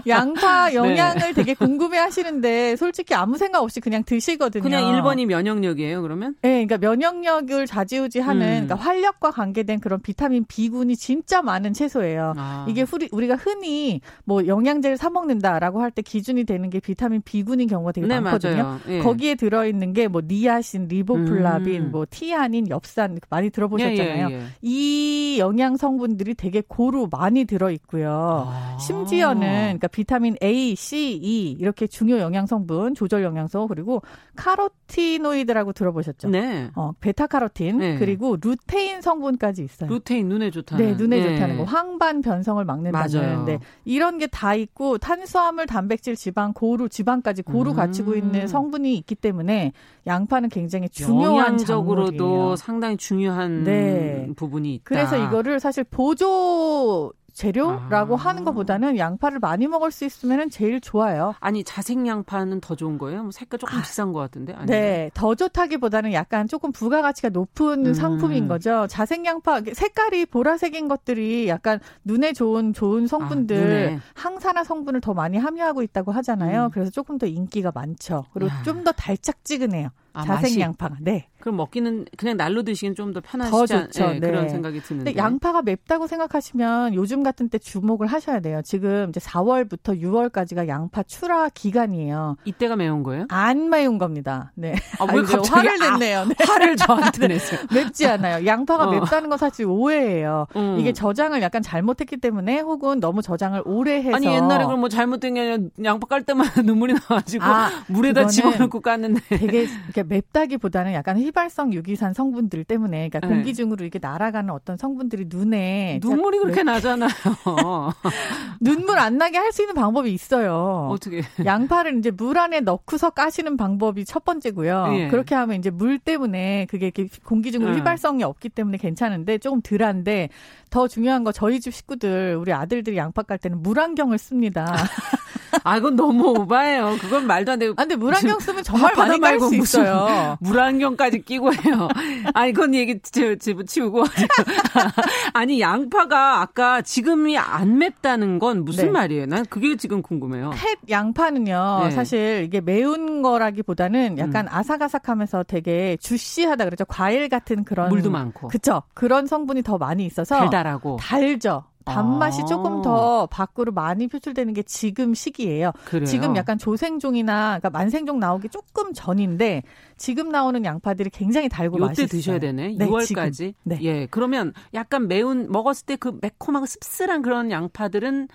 [SPEAKER 7] 양파 네. 영양을 네. 되게 궁금해 하시는데 솔직히 아무 생각 없이 그냥 드시거든요.
[SPEAKER 2] 그냥 1번이 면역력이에요, 그러면?
[SPEAKER 7] 네, 그러니까 면역력을 좌지우지하는 음. 그러니까 활력과 관계된 그런 비타민 B군이 진짜 많은 채소예요. 아. 이게 우리 우리가 흔히 뭐 영양제를 사 먹는다라고 할 때 기준이 되는 게 비타민 B군인 경우가 되게 네, 많거든요. 예. 거기에 들어 있는 게 뭐 니아신, 리보플라빈, 음. 뭐 티아민, 엽산 많이 들어보셨잖아요. 예, 예, 예, 이 영양 성분들이 되게 고루 많이 들어 있고요. 아. 심지어는 그러니까 비타민 A, C, E 이렇게 중요 영양 성분, 조절 영양소 그리고 카로티노이드라고 들어보셨죠?
[SPEAKER 2] 네.
[SPEAKER 7] 어, 베타카로틴 네. 그리고 루테인 성분까지 있어요.
[SPEAKER 2] 루테인 눈에 좋다는.
[SPEAKER 7] 네, 눈에 네. 좋다는 거. 황반 변성을 막는다 는 네. 이런 게 다 있고 탄수화물, 단백질, 지방, 고루, 지방까지 고루 음. 갖추고 있는 성분이 있기 때문에 양파는 굉장히 중요한 작물이에요.
[SPEAKER 2] 상당히 중요한 네. 부분이 있다.
[SPEAKER 7] 그래서 이거를 사실 보조 재료라고 아. 하는 것보다는 양파를 많이 먹을 수 있으면 제일 좋아요.
[SPEAKER 2] 아니 자색 양파는 더 좋은 거예요? 뭐 색깔 조금 아. 비싼 것 같은데. 아닌가요?
[SPEAKER 7] 네, 더 좋다기보다는 약간 조금 부가가치가 높은 음. 상품인 거죠. 자색 양파 색깔이 보라색인 것들이 약간 눈에 좋은 좋은 성분들, 아, 항산화 성분을 더 많이 함유하고 있다고 하잖아요. 음. 그래서 조금 더 인기가 많죠. 그리고 좀 더 달짝지근해요. 아, 자색 맛이. 양파가. 네.
[SPEAKER 2] 그럼 먹기는 그냥 날로 드시긴 좀더 편하시지 않, 네, 네. 그런 생각이 드는데.
[SPEAKER 7] 양파가 맵다고 생각하시면 요즘 같은 때 주목을 하셔야 돼요. 지금 이제 4월부터 6월까지가 양파 출하 기간이에요.
[SPEAKER 2] 이때가 매운 거예요?
[SPEAKER 7] 안 매운 겁니다. 네.
[SPEAKER 2] 아, 왜 갑자기
[SPEAKER 7] 화를 냈네요. 아, 네.
[SPEAKER 2] 화를 저한테 냈어요.
[SPEAKER 7] 맵지 않아요. 양파가 어. 맵다는 건 사실 오해예요. 음. 이게 저장을 약간 잘못했기 때문에 혹은 너무 저장을 오래 해서
[SPEAKER 2] 아니 옛날에 그럼 뭐 잘못된 게 아니라 양파 깔 때마다 *laughs* 눈물이 나가지고 아, 물에다 집어넣고 깠는데
[SPEAKER 7] 되게 *laughs* 그러니까 맵다기보다는 약간 휘발성 유기산 성분들 때문에 그러니까 네. 공기 중으로 이게 날아가는 어떤 성분들이 눈에
[SPEAKER 2] 눈물이 그렇게 나잖아요. *laughs*
[SPEAKER 7] 눈물 안 나게 할 수 있는 방법이 있어요.
[SPEAKER 2] 어떻게?
[SPEAKER 7] 양파를 이제 물 안에 넣고서 까시는 방법이 첫 번째고요. 예. 그렇게 하면 이제 물 때문에 그게 이렇게 공기 중으로 예. 휘발성이 없기 때문에 괜찮은데 조금 덜한데 더 중요한 거 저희 집 식구들 우리 아들들이 양파 깔 때는 물안경을 씁니다. *laughs* *laughs*
[SPEAKER 2] 아, 그건 너무 오바예요. 그건 말도 안 되고.
[SPEAKER 7] 아, 근데 물안경 쓰면 정말 많이 깔수 있어요.
[SPEAKER 2] 물안경까지 끼고 해요. 아니, 그건 얘기 집어치우고. *laughs* 아니, 양파가 아까 지금이 안 맵다는 건 무슨 네. 말이에요? 난 그게 지금 궁금해요.
[SPEAKER 7] 햇 양파는요, 네. 사실 이게 매운 거라기보다는 약간 음. 아삭아삭하면서 되게 주시하다 그러죠. 과일 같은 그런.
[SPEAKER 2] 물도 많고.
[SPEAKER 7] 그쵸. 그런 성분이 더 많이 있어서.
[SPEAKER 2] 달달하고.
[SPEAKER 7] 달죠. 단맛이 아. 조금 더 밖으로 많이 표출되는 게 지금 시기예요. 그래요? 지금 약간 조생종이나 그러니까 만생종 나오기 조금 전인데 지금 나오는 양파들이 굉장히 달고 맛있어요.
[SPEAKER 2] 이때 드셔야 되네. 네, 6월까지. 네. 예. 그러면 약간 매운 먹었을 때 그 매콤하고 씁쓸한 그런 양파들은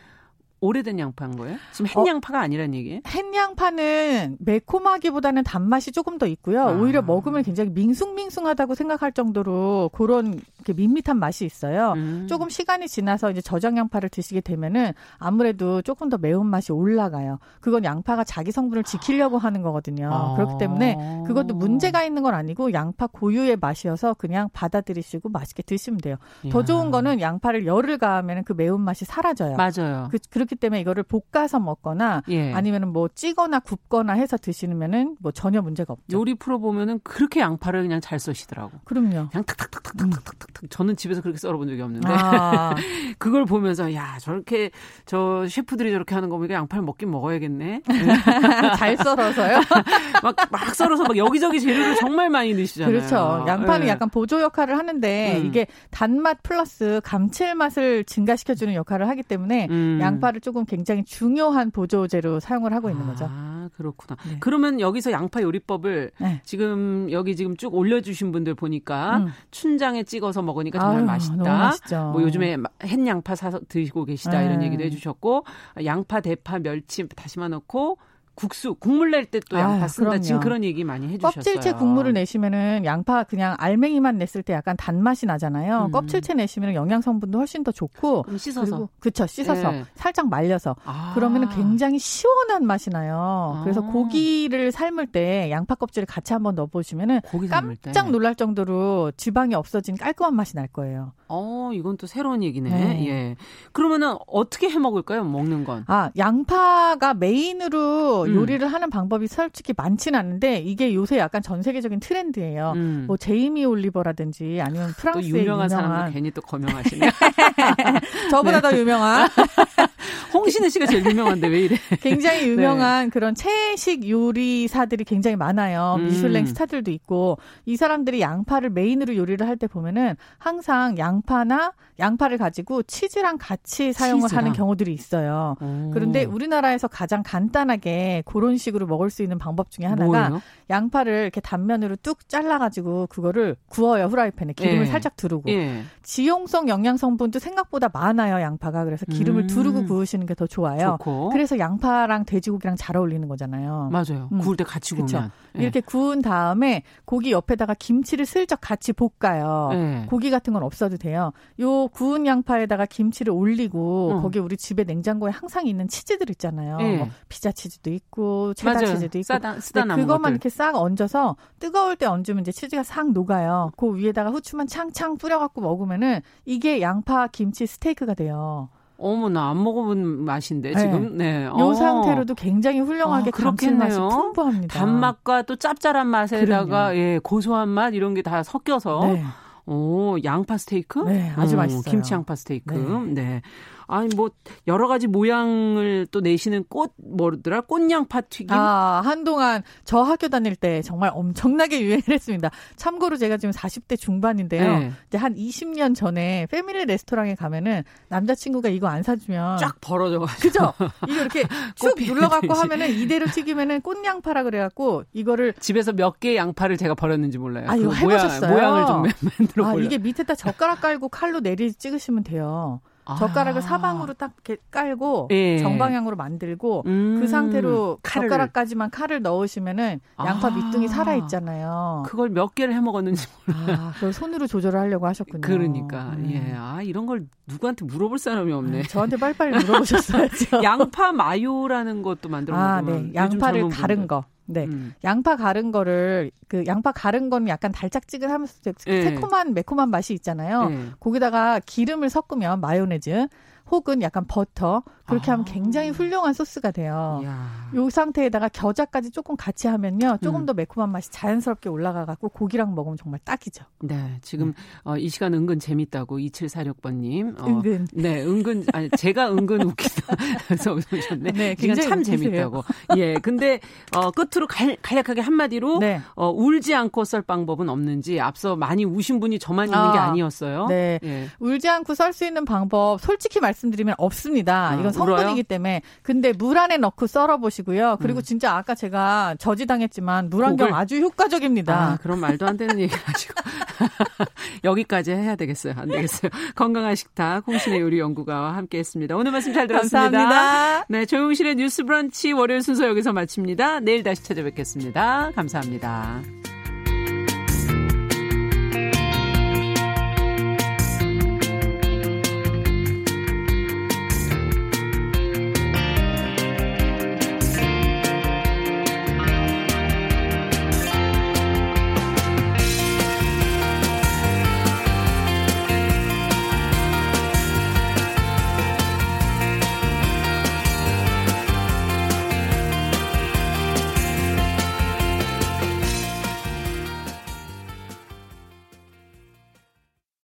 [SPEAKER 2] 오래된 양파인 거예요? 지금 햇 어, 양파가 아니란 얘기예요?
[SPEAKER 7] 햇 양파는 매콤하기보다는 단맛이 조금 더 있고요. 아. 오히려 먹으면 굉장히 밍숭밍숭하다고 생각할 정도로 그런 밋밋한 맛이 있어요. 음. 조금 시간이 지나서 이제 저장 양파를 드시게 되면은 아무래도 조금 더 매운 맛이 올라가요. 그건 양파가 자기 성분을 지키려고 하는 거거든요. 아. 그렇기 때문에 그것도 문제가 있는 건 아니고 양파 고유의 맛이어서 그냥 받아들이시고 맛있게 드시면 돼요. 야. 더 좋은 거는 양파를 열을 가하면 그 매운 맛이 사라져요.
[SPEAKER 2] 맞아요.
[SPEAKER 7] 그, 그렇기 때문에 이거를 볶아서 먹거나 예. 아니면은 뭐 찌거나 굽거나 해서 드시면은 뭐 전혀 문제가 없죠.
[SPEAKER 2] 요리 프로 보면은 그렇게 양파를 그냥 잘 써시더라고.
[SPEAKER 7] 그럼요.
[SPEAKER 2] 그냥 탁탁탁탁탁탁탁. 음. 저는 집에서 그렇게 썰어본 적이 없는데 아. *laughs* 그걸 보면서 야 저렇게 저 셰프들이 저렇게 하는 거 보니까 양파를 먹긴 먹어야겠네. *laughs*
[SPEAKER 7] 잘 썰어서요? *laughs*
[SPEAKER 2] 막, 막 썰어서 막 여기저기 재료를 정말 많이 넣으시잖아요.
[SPEAKER 7] 그렇죠. 양파는 네. 약간 보조 역할을 하는데 음. 이게 단맛 플러스 감칠맛을 증가시켜주는 역할을 하기 때문에 음. 양파를 조금 굉장히 중요한 보조제로 사용을 하고 있는 거죠.
[SPEAKER 2] 아, 그렇구나. 네. 그러면 여기서 양파 요리법을 네. 지금 여기 지금 쭉 올려주신 분들 보니까 음. 춘장에 찍어서 먹으니까 정말 아유, 맛있다. 뭐 요즘에 햇 양파 사서 드시고 계시다 이런 네. 얘기도 해주셨고 양파, 대파, 멸치 다시마 넣고 국수 국물 낼 때 또 양파 아, 쓴다. 그럼요. 지금 그런 얘기 많이 해주셨어요.
[SPEAKER 7] 껍질째 국물을 내시면은 양파 그냥 알맹이만 냈을 때 약간 단맛이 나잖아요. 음. 껍질째 내시면 영양 성분도 훨씬 더 좋고.
[SPEAKER 2] 씻어서.
[SPEAKER 7] 그쵸 씻어서 네. 살짝 말려서. 아. 그러면은 굉장히 시원한 맛이 나요. 그래서 아. 고기를 삶을 때 양파 껍질을 같이 한번 넣어보시면은 깜짝 놀랄 정도로 지방이 없어진 깔끔한 맛이 날 거예요.
[SPEAKER 2] 어, 이건 또 새로운 얘기네. 네. 예. 그러면은 어떻게 해 먹을까요? 먹는 건?
[SPEAKER 7] 아, 양파가 메인으로 음. 요리를 하는 방법이 솔직히 많지는 않은데 이게 요새 약간 전 세계적인 트렌드예요. 음. 뭐 제이미 올리버라든지 아니면 프랑스의
[SPEAKER 2] 또 유명한, 유명한 사람도 괜히 또 거명하시네. *laughs*
[SPEAKER 7] 저보다 네. 더 유명한 *laughs*
[SPEAKER 2] 홍신혜 씨가 제일 유명한데 왜 이래?
[SPEAKER 7] 굉장히 네. 유명한 네. 그런 채식 요리사들이 굉장히 많아요. 음. 미슐랭 스타들도 있고 이 사람들이 양파를 메인으로 요리를 할 때 보면은 항상 양파나 양파를 가지고 치즈랑 같이 사용을 치즈랑. 하는 경우들이 있어요. 오. 그런데 우리나라에서 가장 간단하게 그런 식으로 먹을 수 있는 방법 중에 하나가 뭐예요? 양파를 이렇게 단면으로 뚝 잘라가지고 그거를 구워요 후라이팬에 기름을 예. 살짝 두르고 예. 지용성 영양 성분도 생각보다 많아요 양파가 그래서 기름을 음. 두르고 구우시는 게 더 좋아요. 좋고. 그래서 양파랑 돼지고기랑 잘 어울리는 거잖아요.
[SPEAKER 2] 맞아요. 음. 구울 때 같이 구우면
[SPEAKER 7] 예. 이렇게 구운 다음에 고기 옆에다가 김치를 슬쩍 같이 볶아요. 예. 고기 같은 건 없어도 돼요. 요 구운 양파에다가 김치를 올리고 어. 거기 우리 집에 냉장고에 항상 있는 치즈들 있잖아요. 예. 뭐 피자 치즈도 있고 체다 맞아요. 치즈도 있고
[SPEAKER 2] 싸다, 쓰다
[SPEAKER 7] 그것만 것들. 이렇게 싹 얹어서 뜨거울 때 얹으면 이제 치즈가 싹 녹아요. 그 위에다가 후추만 창창 뿌려갖고 먹으면은 이게 양파 김치 스테이크가 돼요.
[SPEAKER 2] 어머 나 안 먹어본 맛인데 네. 지금 네. 요
[SPEAKER 7] 어. 상태로도 굉장히 훌륭하게 아, 감칠맛이 풍부합니다.
[SPEAKER 2] 단맛과 또 짭짤한 맛에다가 그럼요. 예 고소한 맛 이런 게 다 섞여서 네. 오 양파 스테이크?
[SPEAKER 7] 네 아주 음, 맛있어요.
[SPEAKER 2] 김치 양파 스테이크. 네. 네. 아니 뭐 여러 가지 모양을 또 내시는 꽃 뭐더라 꽃양파 튀김.
[SPEAKER 7] 아 한동안 저 학교 다닐 때 정말 엄청나게 유행을 했습니다. 참고로 제가 지금 40대 중반인데요. 네. 이제 한 20년 전에 패밀리 레스토랑에 가면은 남자친구가 이거 안 사주면
[SPEAKER 2] 쫙 벌어져 가지고
[SPEAKER 7] 그죠? 이거 이렇게 *laughs* 쭉 눌러갖고 하면은 이대로 튀기면은 꽃양파라 그래갖고 이거를
[SPEAKER 2] 집에서 몇 개 양파를 제가 버렸는지 몰라요.
[SPEAKER 7] 아 이거 해보셨어요?
[SPEAKER 2] 모양, 을좀 *laughs* 만들어
[SPEAKER 7] 아, 이게 밑에다 젓가락 깔고 칼로 내리 찍으시면 돼요. 젓가락을 사방으로 딱 이렇게 깔고 예. 정방향으로 만들고 음. 그 상태로 칼을. 젓가락까지만 칼을 넣으시면은 양파 아. 밑둥이 살아 있잖아요.
[SPEAKER 2] 그걸 몇 개를 해 먹었는지 몰라. 아,
[SPEAKER 7] 그걸 손으로 조절을 하려고 하셨군요.
[SPEAKER 2] 그러니까 음. 예, 아 이런 걸 누구한테 물어볼 사람이 없네.
[SPEAKER 7] 아, 저한테 빨리빨리 물어보셨어야죠. *laughs*
[SPEAKER 2] 양파 마요라는 것도 만들어 먹으면 아, 네.
[SPEAKER 7] 양파를 가른 거. 네. 음. 양파 가른 거를 그 양파 가른 거는 약간 달짝지근하면서 네. 새콤한 매콤한 맛이 있잖아요. 네. 거기다가 기름을 섞으면 마요네즈 혹은 약간 버터 그렇게 아. 하면 굉장히 훌륭한 소스가 돼요. 이야. 요 상태에다가 겨자까지 조금 같이 하면요. 조금 음. 더 매콤한 맛이 자연스럽게 올라가 갖고 고기랑 먹으면 정말 딱이죠.
[SPEAKER 2] 네. 지금 네. 어, 이 시간 은근 재밌다고 2746번 님.
[SPEAKER 7] 어, 은근.
[SPEAKER 2] 네, 은근 아니 제가 은근 웃기다. *laughs* 그래서 오셨네. 네, 굉장히 참 웃기세요. 재밌다고. 예. 근데 어 끝으로 갈, 간략하게 한마디로 네. 어 울지 않고 썰 방법은 없는지 앞서 많이 우신 분이 저만 있는 아, 게 아니었어요.
[SPEAKER 7] 네. 예. 울지 않고 썰 수 있는 방법 솔직히 말씀 드리면 없습니다. 아, 이건 성분이기? 때문에. 근데 물 안에 넣고 썰어 보시고요. 그리고 음. 진짜 아까 제가 저지당했지만 물안경 아주 효과적입니다.
[SPEAKER 2] 아, 그런 말도 안 되는 얘기 가지고 *laughs* 여기까지 해야 되겠어요. 안 되겠어요. 건강한 식탁 홍신의 요리 연구가와 함께했습니다. 오늘 말씀 잘 들었습니다.
[SPEAKER 7] 감사합니다.
[SPEAKER 2] 네, 조용실의 뉴스 브런치 월요일 순서 여기서 마칩니다. 내일 다시 찾아뵙겠습니다. 감사합니다.